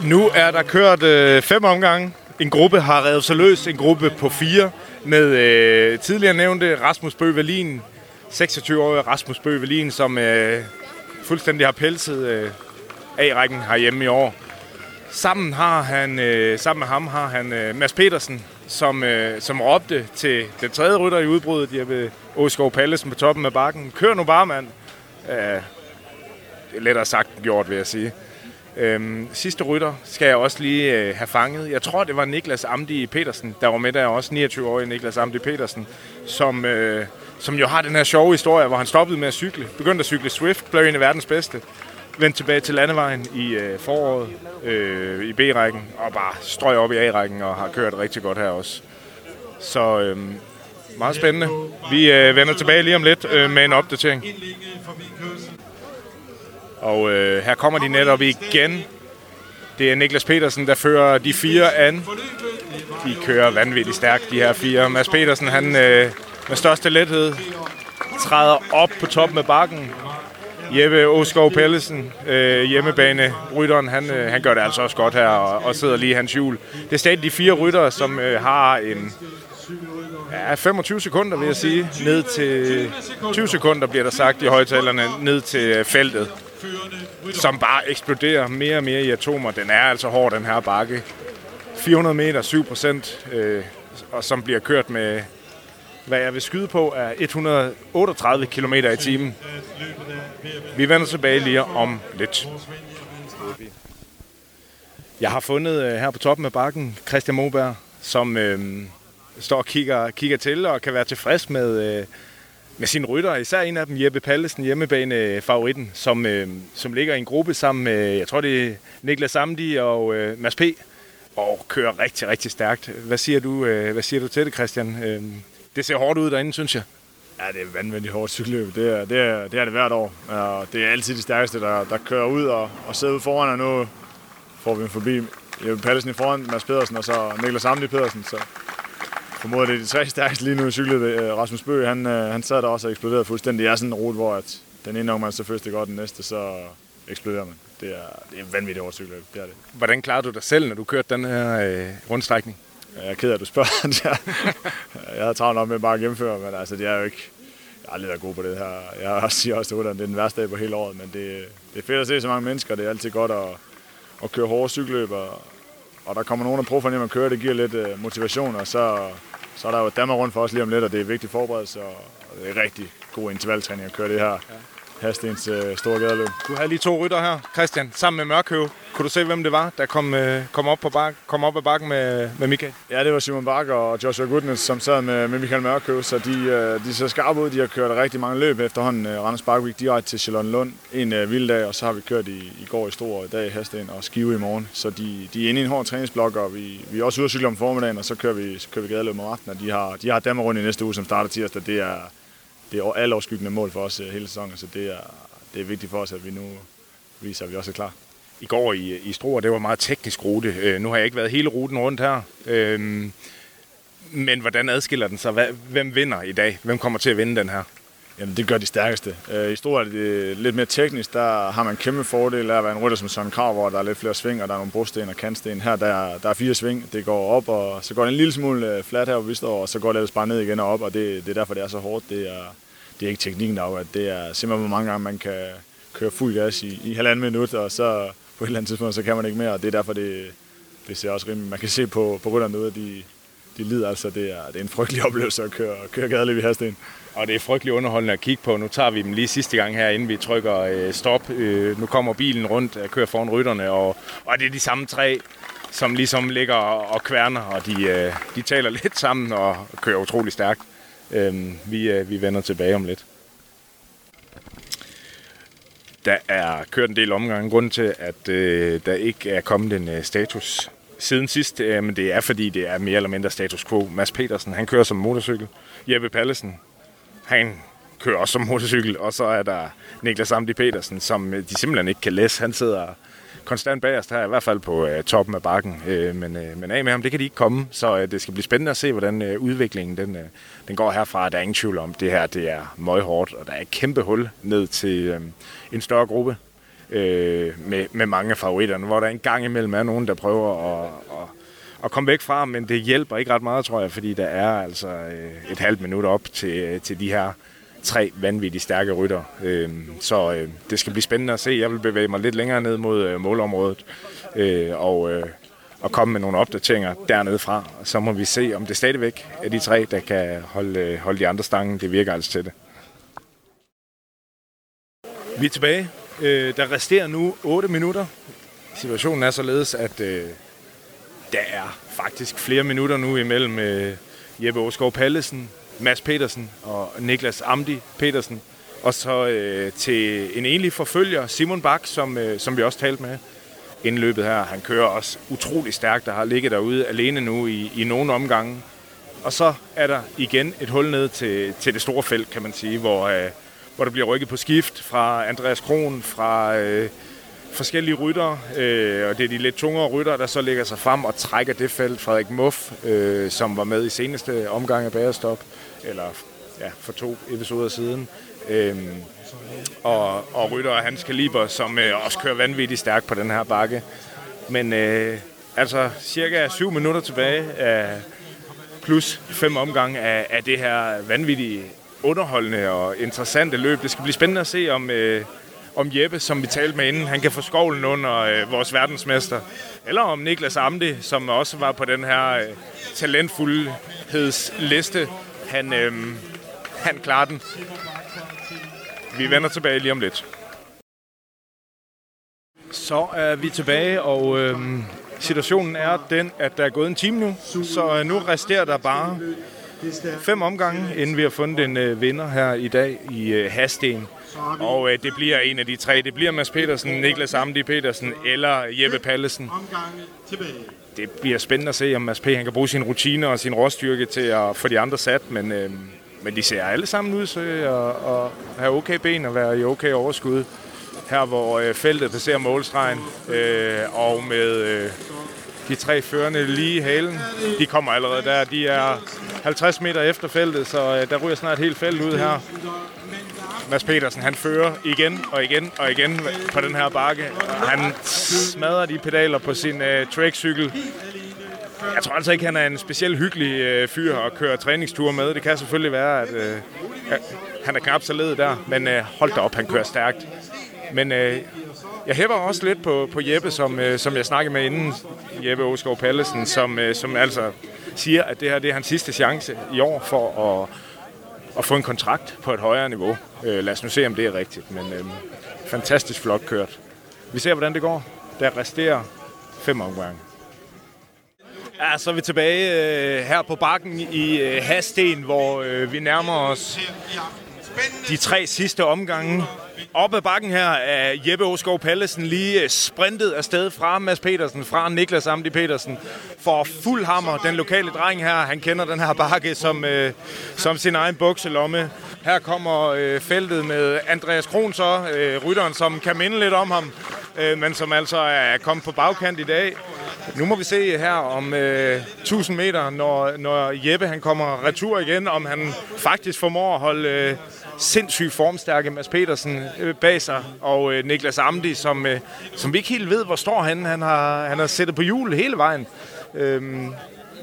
Nu er der kørt øh, fem omgange. En gruppe har revet sig løs. En gruppe på fire med øh, tidligere nævnte Rasmus Bøge 26-årige Rasmus Bøge som øh, fuldstændig har pelset øh, A-rækken herhjemme i år. Sammen, har han, øh, sammen med ham har han øh, Mads Petersen, som, øh, som råbte til den tredje rytter i udbruddet, Jeppe Åskov Pallesen på toppen af bakken. Kør nu bare, mand. Øh, det er lettere sagt end gjort, vil jeg sige. Øhm, sidste rytter skal jeg også lige øh, have fanget. Jeg tror, det var Niklas Amdi Petersen, der var med der også, 29-årig Niklas Amdi Petersen, som øh, som jo har den her sjove historie, hvor han stoppede med at cykle, begyndte at cykle Swift, blev en af verdens bedste, vendte tilbage til landevejen i øh, foråret øh, i B-rækken, og bare strøg op i A-rækken og har kørt rigtig godt her også. Så øh, meget spændende. Vi øh, vender tilbage lige om lidt øh, med en opdatering. Og øh, her kommer de netop igen. Det er Niklas Petersen, der fører de fire an. De kører vanvittigt stærkt, de her fire. Mads Petersen, han øh, med største lethed træder op på toppen af bakken. Jeppe Oskov Pellesen, øh, hjemmebane rytteren, han, øh, han gør det altså også godt her og, og sidder lige i hans hjul. Det er stadig de fire ryttere, som øh, har en ja, 25 sekunder, vil jeg sige, ned til 20 sekunder, bliver der sagt i højtalerne, ned til øh, feltet, som bare eksploderer mere og mere i atomer. Den er altså hård, den her bakke. 400 meter, 7 procent, øh, og som bliver kørt med, hvad jeg vil skyde på, er 138 km i timen. Vi vender tilbage lige om lidt. Jeg har fundet øh, her på toppen af bakken Christian Moberg, som øh, står og kigger, kigger til og kan være tilfreds med, øh, med sine rytter. Især en af dem, Jeppe Pallesen, hjemmebane-favoritten, som, øh, som ligger i en gruppe sammen med, jeg tror det er Niklas Samdi og øh, Mads P. Og kører rigtig, rigtig stærkt. Hvad siger du, øh, hvad siger du til det, Christian? Øh, det ser hårdt ud derinde, synes jeg. Ja, det er vanvittigt hårdt cykelløb. Det er, det er, det er det hvert år. Og det er altid de stærkeste, der, der kører ud og, og sidder ude foran, og nu får vi en forbi Jeppe Pallesen i foran, Mads Pedersen og så Niklas Samdi Pedersen. Så formoder det er de tre stærkeste lige nu i cyklet. Rasmus Bøge, han, han sad der også og eksploderede fuldstændig. Det er sådan en rute, hvor at den ene gang man så først det godt, den næste, så eksploderer man. Det er, det er vanvittigt hårdt cykelløb, det er det. Hvordan klarer du dig selv, når du kørte den her øh, rundstrækning? Jeg er ked af, at du spørger. (laughs) jeg havde travlt op med bare at gennemføre, men altså, det er jo ikke... Jeg aldrig været god på det her. Jeg (laughs) siger også til at det er den værste dag på hele året, men det, det er fedt at se så mange mennesker. Det er altid godt at, at køre hårde cykelløb, og, og der kommer nogen, der prøver for at køre. Det giver lidt uh, motivation, og så, så er der jo Danmark rundt for os lige om lidt, og det er vigtigt forberedelse, og, og det er rigtig god intervaltræning at køre det her. Ja. Hastens øh, store gadeløb. Du havde lige to rytter her, Christian, sammen med Mørkøv. Kunne du se, hvem det var, der kom, øh, kom, op, på bak, kom op ad bakken med, med Michael? Ja, det var Simon Bakker og Joshua Goodness, som sad med, med Michael Mørkøv, så de, øh, de ser skarpe ud. De har kørt rigtig mange løb efterhånden. Øh, Randers Parkvik direkte til Charlottenlund en øh, vilddag, og så har vi kørt i, i går i Stor i dag i Hasten og Skive i morgen. Så de, de er inde i en hård træningsblok, og vi, vi er også ude at cykle om formiddagen, og så kører vi, så kører vi gadeløb om aftenen. Og de har, de har dammer rundt i næste uge, som starter tirsdag. Det er, det er alle mål for os øh, hele sæsonen, så det er, det er vigtigt for os, at vi nu viser, at vi også er klar. I går i, i Struer, det var en meget teknisk rute. Øh, nu har jeg ikke været hele ruten rundt her. Øh, men hvordan adskiller den sig? Hvem vinder i dag? Hvem kommer til at vinde den her? Jamen, det gør de stærkeste. Øh, I Struer er det lidt mere teknisk. Der har man en kæmpe fordel af at være en rytter som Søren Krav, hvor der er lidt flere sving, og der er nogle brosten og kantsten. Her der, der er fire sving. Det går op, og så går det en lille smule øh, flat her, hvor vi står, og så går det ellers bare ned igen og op, og det, det er derfor, det er så hårdt. Det er, det er ikke teknikken, der er det er simpelthen, hvor mange gange man kan køre fuld gas i, i halvanden minut, og så på et eller andet tidspunkt, så kan man ikke mere, og det er derfor, det, det ser også rimeligt. Man kan se på, på rytterne ud, at de, de lider, altså det er, det er en frygtelig (laughs) oplevelse at køre, køre gadeløb i Hasten. Og det er frygtelig underholdende at kigge på. Nu tager vi dem lige sidste gang her, inden vi trykker øh, stop. Øh, nu kommer bilen rundt og kører foran rytterne, og, og det er de samme tre, som ligesom ligger og kværner, og de, øh, de taler (laughs) lidt sammen og kører utrolig stærkt. Øh, vi, øh, vi vender tilbage om lidt. Der er kørt en del omgange. Grunden til, at øh, der ikke er kommet en øh, status siden sidst, øh, men det er fordi, det er mere eller mindre status quo. Mads Petersen, han kører som motorcykel. Jeppe Pallesen, han kører også som motorcykel. Og så er der Niklas Amdi Petersen, som øh, de simpelthen ikke kan læse. Han sidder konstant bagerst her, i hvert fald på øh, toppen af bakken. Øh, men, øh, men af med ham, det kan de ikke komme, så øh, det skal blive spændende at se, hvordan øh, udviklingen den, øh, den går herfra. Der er ingen tvivl om, det her det er møghårdt, og der er et kæmpe hul ned til øh, en større gruppe øh, med, med mange favoritterne, hvor der en gang imellem er nogen, der prøver at, at, at komme væk fra, men det hjælper ikke ret meget, tror jeg, fordi der er altså øh, et halvt minut op til, øh, til de her tre vanvittigt stærke rytter. Øh, så øh, det skal blive spændende at se. Jeg vil bevæge mig lidt længere ned mod øh, målområdet øh, og, øh, og komme med nogle opdateringer dernede fra. Så må vi se, om det stadigvæk er de tre, der kan holde, øh, holde de andre stangen. Det virker altså til det. Vi er tilbage. Øh, der resterer nu 8 minutter. Situationen er således, at øh, der er faktisk flere minutter nu imellem øh, Jeppe Åskov Pallesen, Mads Petersen og Niklas Amdi Petersen. Og så øh, til en enlig forfølger, Simon Bak, som, øh, som vi også talte med indløbet her. Han kører også utrolig stærkt, der har ligget derude alene nu i, i nogle omgange. Og så er der igen et hul ned til, til det store felt, kan man sige, hvor, øh, hvor der bliver rykket på skift fra Andreas Kron, fra øh, forskellige rytter, øh, og det er de lidt tungere rytter, der så lægger sig frem og trækker det felt. Frederik Muff, øh, som var med i seneste omgang af Bagerstop, eller ja, for to episoder siden. Øh, og, og rytter af hans kaliber, som øh, også kører vanvittigt stærkt på den her bakke. Men øh, altså cirka 7 minutter tilbage af plus fem omgange af, af det her vanvittige underholdende og interessante løb. Det skal blive spændende at se, om, øh, om Jeppe, som vi talte med inden, han kan få skovlen under øh, vores verdensmester. Eller om Niklas Amdi, som også var på den her øh, talentfuldhedsliste, han, øh, han klarer den. Vi vender tilbage lige om lidt. Så er vi tilbage, og øh, situationen er den, at der er gået en time nu. Så øh, nu resterer der bare fem omgange, inden vi har fundet en øh, vinder her i dag i øh, Hasten. Og øh, det bliver en af de tre. Det bliver Mads Petersen, Niklas Amdi Petersen eller Jeppe Pallesen. Det bliver spændende at se, om Mads P. Han kan bruge sine rutiner og sin råstyrke til at få de andre sat, men, øh, men de ser alle sammen ud til at, have okay ben og være i okay overskud. Her hvor øh, feltet passerer målstregen, øh, og med øh, de tre førende lige i halen. De kommer allerede der. De er 50 meter efter feltet, så øh, der ryger snart helt felt ud her. Mads Petersen, han fører igen og igen og igen på den her bakke. Han smadrer de pedaler på sin øh, trackcykel. Jeg tror altså ikke, han er en specielt hyggelig øh, fyr at køre træningsture med. Det kan selvfølgelig være, at øh, han er knap så led der, men øh, hold da op, han kører stærkt. Men øh, jeg hæver også lidt på, på Jeppe, som, øh, som jeg snakkede med inden, Jeppe Åskov Pallesen, som, øh, som altså siger, at det her det er hans sidste chance i år for at, at få en kontrakt på et højere niveau. Øh, lad os nu se, om det er rigtigt, men øh, fantastisk flot kørt. Vi ser, hvordan det går. Der resterer fem omgange. Ja, så er vi tilbage øh, her på bakken i øh, Hasten, hvor øh, vi nærmer os de tre sidste omgange. Oppe ad bakken her er Jeppe Åskov Pallesen lige øh, sprintet afsted fra Mads Petersen, fra Niklas Amdi Petersen, for fuld hammer. Den lokale dreng her, han kender den her bakke som, øh, som sin egen bukselomme. Her kommer øh, feltet med Andreas Kron så, øh, rytteren, som kan minde lidt om ham, øh, men som altså er kommet på bagkant i dag. Nu må vi se her om øh, 1000 meter, når, når Jeppe han kommer retur igen, om han faktisk formår at holde øh, sindssygt formstærke Mads Petersen øh, bag sig, og øh, Niklas Amdi, som, øh, som vi ikke helt ved, hvor står han. Han har, han har sættet på hjul hele vejen. Øhm,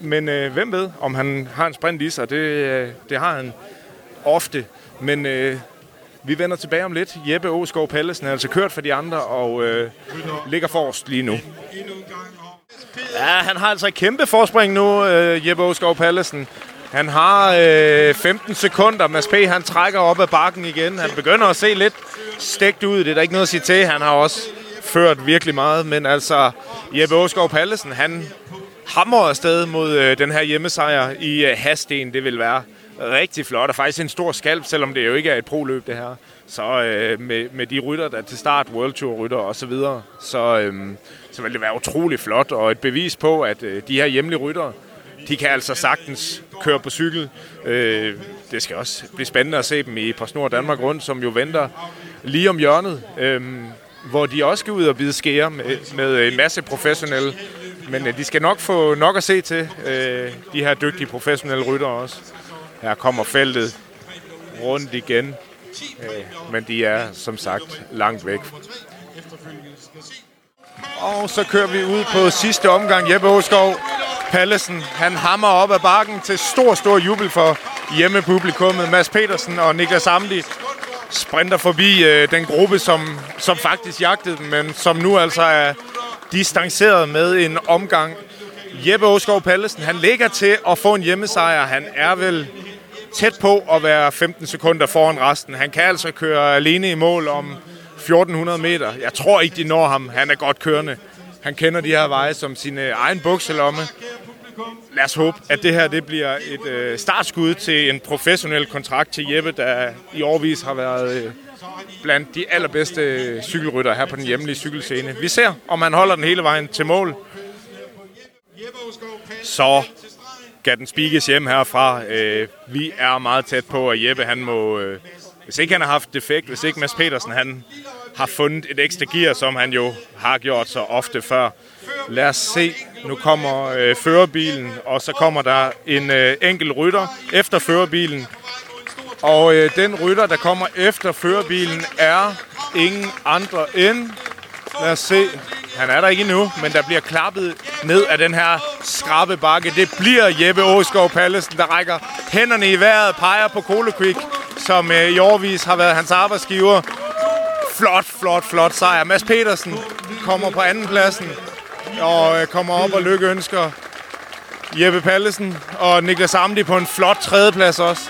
men øh, hvem ved, om han har en sprint i sig? Det, øh, det har han ofte. Men øh, vi vender tilbage om lidt. Jeppe Åskov Pallesen er altså kørt for de andre og øh, ligger forrest lige nu. Ja, han har altså et kæmpe forspring nu, øh, Jeppe Åskov Pallesen. Han har øh, 15 sekunder. Mads P. han trækker op ad bakken igen. Han begynder at se lidt stegt ud. Det er der ikke noget at sige til. Han har også ført virkelig meget. Men altså, Jeppe Åskov Pallesen, han hamrer afsted mod øh, den her hjemmesejr i øh, Hasten. Det vil være rigtig flot, og faktisk en stor skalp, selvom det jo ikke er et proløb, det her. Så øh, med, med de rytter, der til start, World Tour rytter og så videre, så, øh, så vil det være utrolig flot, og et bevis på, at øh, de her hjemlige ryttere, de kan altså sagtens køre på cykel. Øh, det skal også blive spændende at se dem i PostNord Danmark rundt, som jo venter lige om hjørnet, øh, hvor de også skal ud og bide skære med, med en masse professionelle. Men øh, de skal nok få nok at se til, øh, de her dygtige professionelle ryttere også. Her kommer feltet rundt igen, øh, men de er som sagt langt væk. Og så kører vi ud på sidste omgang. Jeppe Åskov Pallesen, han hammer op ad bakken til stor, stor jubel for hjemmepublikummet. Mads Petersen og Niklas Amli sprinter forbi øh, den gruppe, som, som faktisk jagtede dem, men som nu altså er distanceret med en omgang. Jeppe Åskov Pallesen, han ligger til at få en hjemmesejr. Han er vel tæt på at være 15 sekunder foran resten. Han kan altså køre alene i mål om 1400 meter. Jeg tror ikke, de når ham. Han er godt kørende. Han kender de her veje som sin egen bukselomme. lad os håbe, at det her det bliver et øh, startskud til en professionel kontrakt til Jeppe, der i årvis har været øh, blandt de allerbedste øh, cykelrytter her på den hjemlige cykelscene. Vi ser, om han holder den hele vejen til mål. Så kan den spikes hjem herfra. Øh, vi er meget tæt på, at Jeppe han må... Øh, hvis ikke han har haft defekt, hvis ikke Mads Petersen han har fundet et ekstra gear, som han jo har gjort så ofte før. Lad os se. Nu kommer øh, førerbilen, og så kommer der en øh, enkelt rytter efter førerbilen. Og øh, den rytter, der kommer efter førerbilen, er ingen andre end... Lad os se. Han er der ikke endnu, men der bliver klappet ned af den her skrabe bakke. Det bliver Jeppe Åskov Pallesen, der rækker hænderne i vejret, peger på Cole Quick, som øh, i årvis har været hans arbejdsgiver. Flot, flot, flot sejr. Mads Petersen kommer på anden pladsen og øh, kommer op og lykke ønsker Jeppe Pallesen og Niklas Amdi på en flot tredjeplads også.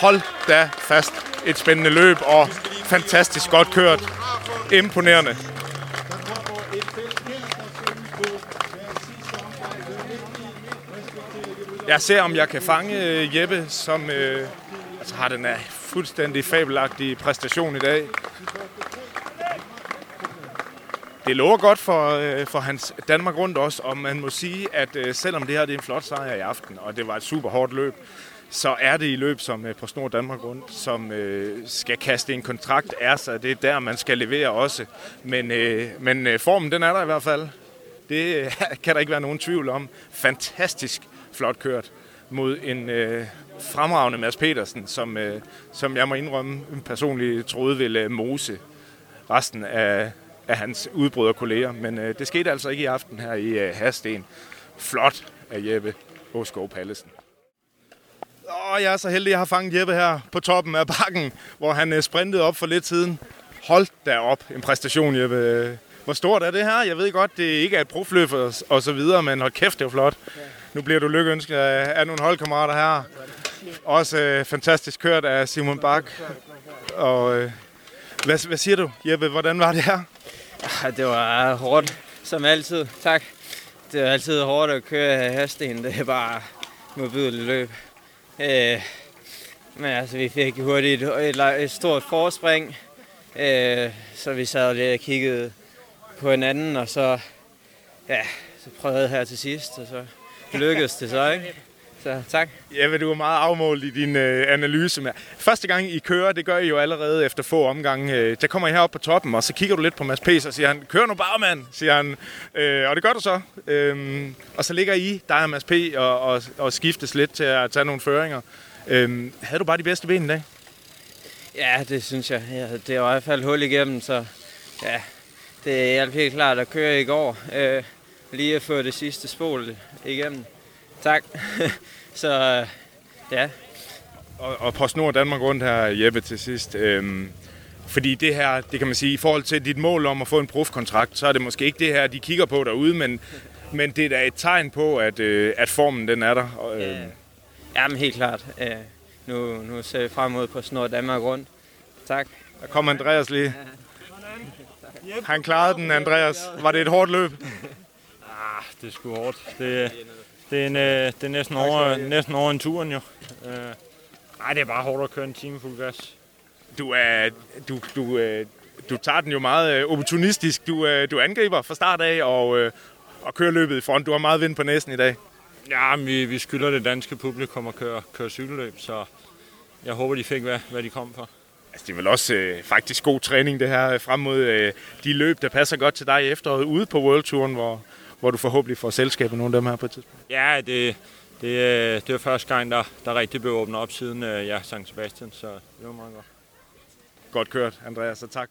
Hold da fast. Et spændende løb og fantastisk godt kørt. Imponerende. Jeg ser, om jeg kan fange øh, Jeppe, som øh, altså har den her fuldstændig fabelagtig præstation i dag. Det lover godt for, øh, for hans Danmark rundt også, og man må sige, at øh, selvom det her det er en flot sejr i aften, og det var et super hårdt løb, så er det i løb som øh, på Snor Danmark rundt, som øh, skal kaste en kontrakt af sig. Det er der, man skal levere også. Men, øh, men øh, formen, den er der i hvert fald. Det øh, (laughs) kan der ikke være nogen tvivl om. Fantastisk flot kørt mod en øh, fremragende Mads Petersen, som, øh, som jeg må indrømme personligt troede ville øh, mose resten af, af hans udbryderkolleger. Men øh, det skete altså ikke i aften her i øh, Hasten. Flot af Jeppe Åskov Pallesen. Åh, jeg er så heldig, at jeg har fanget Jeppe her på toppen af bakken, hvor han øh, sprintede op for lidt siden. Hold da op, en præstation, Jeppe. Hvor stort er det her? Jeg ved godt, det ikke er et profløb og, og så videre, men hold kæft, det er flot. Nu bliver du lykkeønsket af, af nogle holdkammerater her. Også øh, fantastisk kørt af Simon Bak. Og øh, hvad, hvad siger du, Jeppe? Hvordan var det her? Ah, det var ah, hårdt, som altid. Tak. Det er altid hårdt at køre hasten. Det er bare modbydeligt løb. Øh, men altså, vi fik hurtigt et, et, et stort forspring. Øh, så vi sad lidt og kiggede på hinanden, og så, ja, så prøvede jeg her til sidst, og så lykkedes det så, ikke? Så tak. Ja, men du er meget afmålt i din øh, analyse. Med. Første gang I kører, det gør I jo allerede efter få omgange. Øh, der kommer I herop på toppen, og så kigger du lidt på Mads P. og siger han, kør nu bare, mand, siger han. Øh, og det gør du så. Øh, og så ligger I, dig og Mads P. Og, og, og skiftes lidt til at tage nogle føringer. Øh, havde du bare de bedste ben i dag? Ja, det synes jeg. Ja, det var i hvert fald hul igennem, så ja, det er helt klart at køre i går. Øh, lige at få det sidste spol igennem. Tak. (laughs) så ja. Og, og på snor Danmark rundt her, Jeppe, til sidst. Øhm, fordi det her, det kan man sige, i forhold til dit mål om at få en profkontrakt, så er det måske ikke det her, de kigger på derude, men, (laughs) men det er da et tegn på, at, øh, at formen den er der. Og, øh. Ja, men helt klart. Øh, nu, nu ser vi frem mod på snor Danmark rundt. Tak. Der kommer Andreas lige. (laughs) Han klarede den, Andreas. Var det et hårdt løb? Ah, det er sgu hårdt. Det, det, er, en, øh, det er næsten over, næsten over en turen jo. Uh, nej, det er bare hårdt at køre en time fuld gas. Du, er, du, du, øh, du tager den jo meget opportunistisk. Du, du angriber fra start af og, og kører løbet i front. Du har meget vind på næsen i dag. Ja, vi, vi skylder det danske publikum at køre, køre cykelløb, så jeg håber, de fik, hvad, hvad de kom for. Altså, det er vel også øh, faktisk god træning, det her frem mod øh, de løb, der passer godt til dig i efteråret ude på World Touren, hvor, hvor du forhåbentlig får selskab med nogle af dem her på et tidspunkt. Ja, det, det, det er første gang, der, der rigtig blev åbnet op siden øh, ja, St. Sebastian, så det var meget godt. Godt kørt, Andreas, og tak.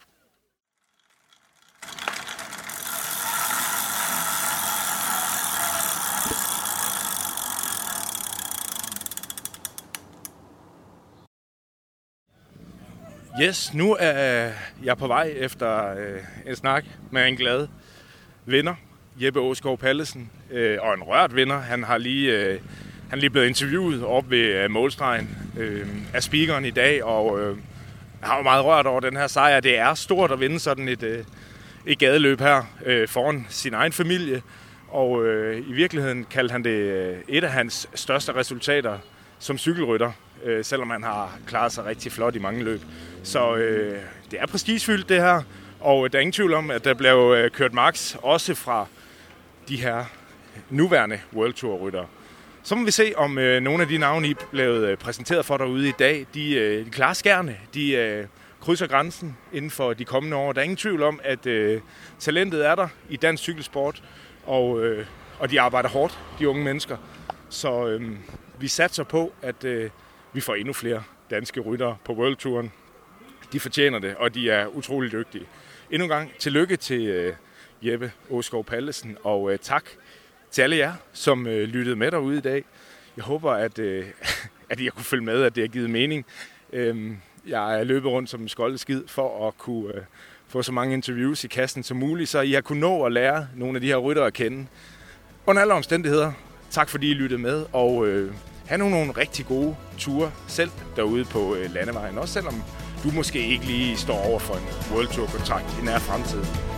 Yes, nu er jeg på vej efter øh, en snak med en glad vinder, Jeppe Åskov Pallesen, øh, og en rørt vinder. Han har lige, øh, han er lige blevet interviewet op ved øh, målstregen øh, af speakeren i dag, og øh, jeg har jo meget rørt over den her sejr. Det er stort at vinde sådan et, øh, et gadeløb her øh, foran sin egen familie, Og øh, i virkeligheden kaldte han det øh, et af hans største resultater som cykelrytter, øh, selvom han har klaret sig rigtig flot i mange løb. Så øh, det er prestigefyldt det her, og øh, der er ingen tvivl om, at der blev øh, kørt max også fra de her nuværende World Tour ryttere. Så må vi se, om øh, nogle af de navne, I blev øh, præsenteret for derude i dag, de, øh, de klarer skærne. De øh, krydser grænsen inden for de kommende år. Der er ingen tvivl om, at øh, talentet er der i dansk cykelsport, og, øh, og de arbejder hårdt, de unge mennesker. Så øh, vi satser på, at øh, vi får endnu flere danske ryttere på World Touren. De fortjener det, og de er utrolig dygtige. Endnu en gang tillykke til øh, Jeppe Åskov Pallesen, og øh, tak til alle jer, som øh, lyttede med derude i dag. Jeg håber, at, øh, (laughs) at jeg kunne følge med, at det har givet mening. Øh, jeg er løbet rundt som en skoldeskid for at kunne øh, få så mange interviews i kassen som muligt, så I har kunnet nå at lære nogle af de her ryttere at kende. Under alle omstændigheder, tak fordi I lyttede med, og øh, have nogle, nogle rigtig gode ture selv derude på øh, landevejen. Også selvom du måske ikke lige står over for en World Tour-kontrakt i nær fremtid.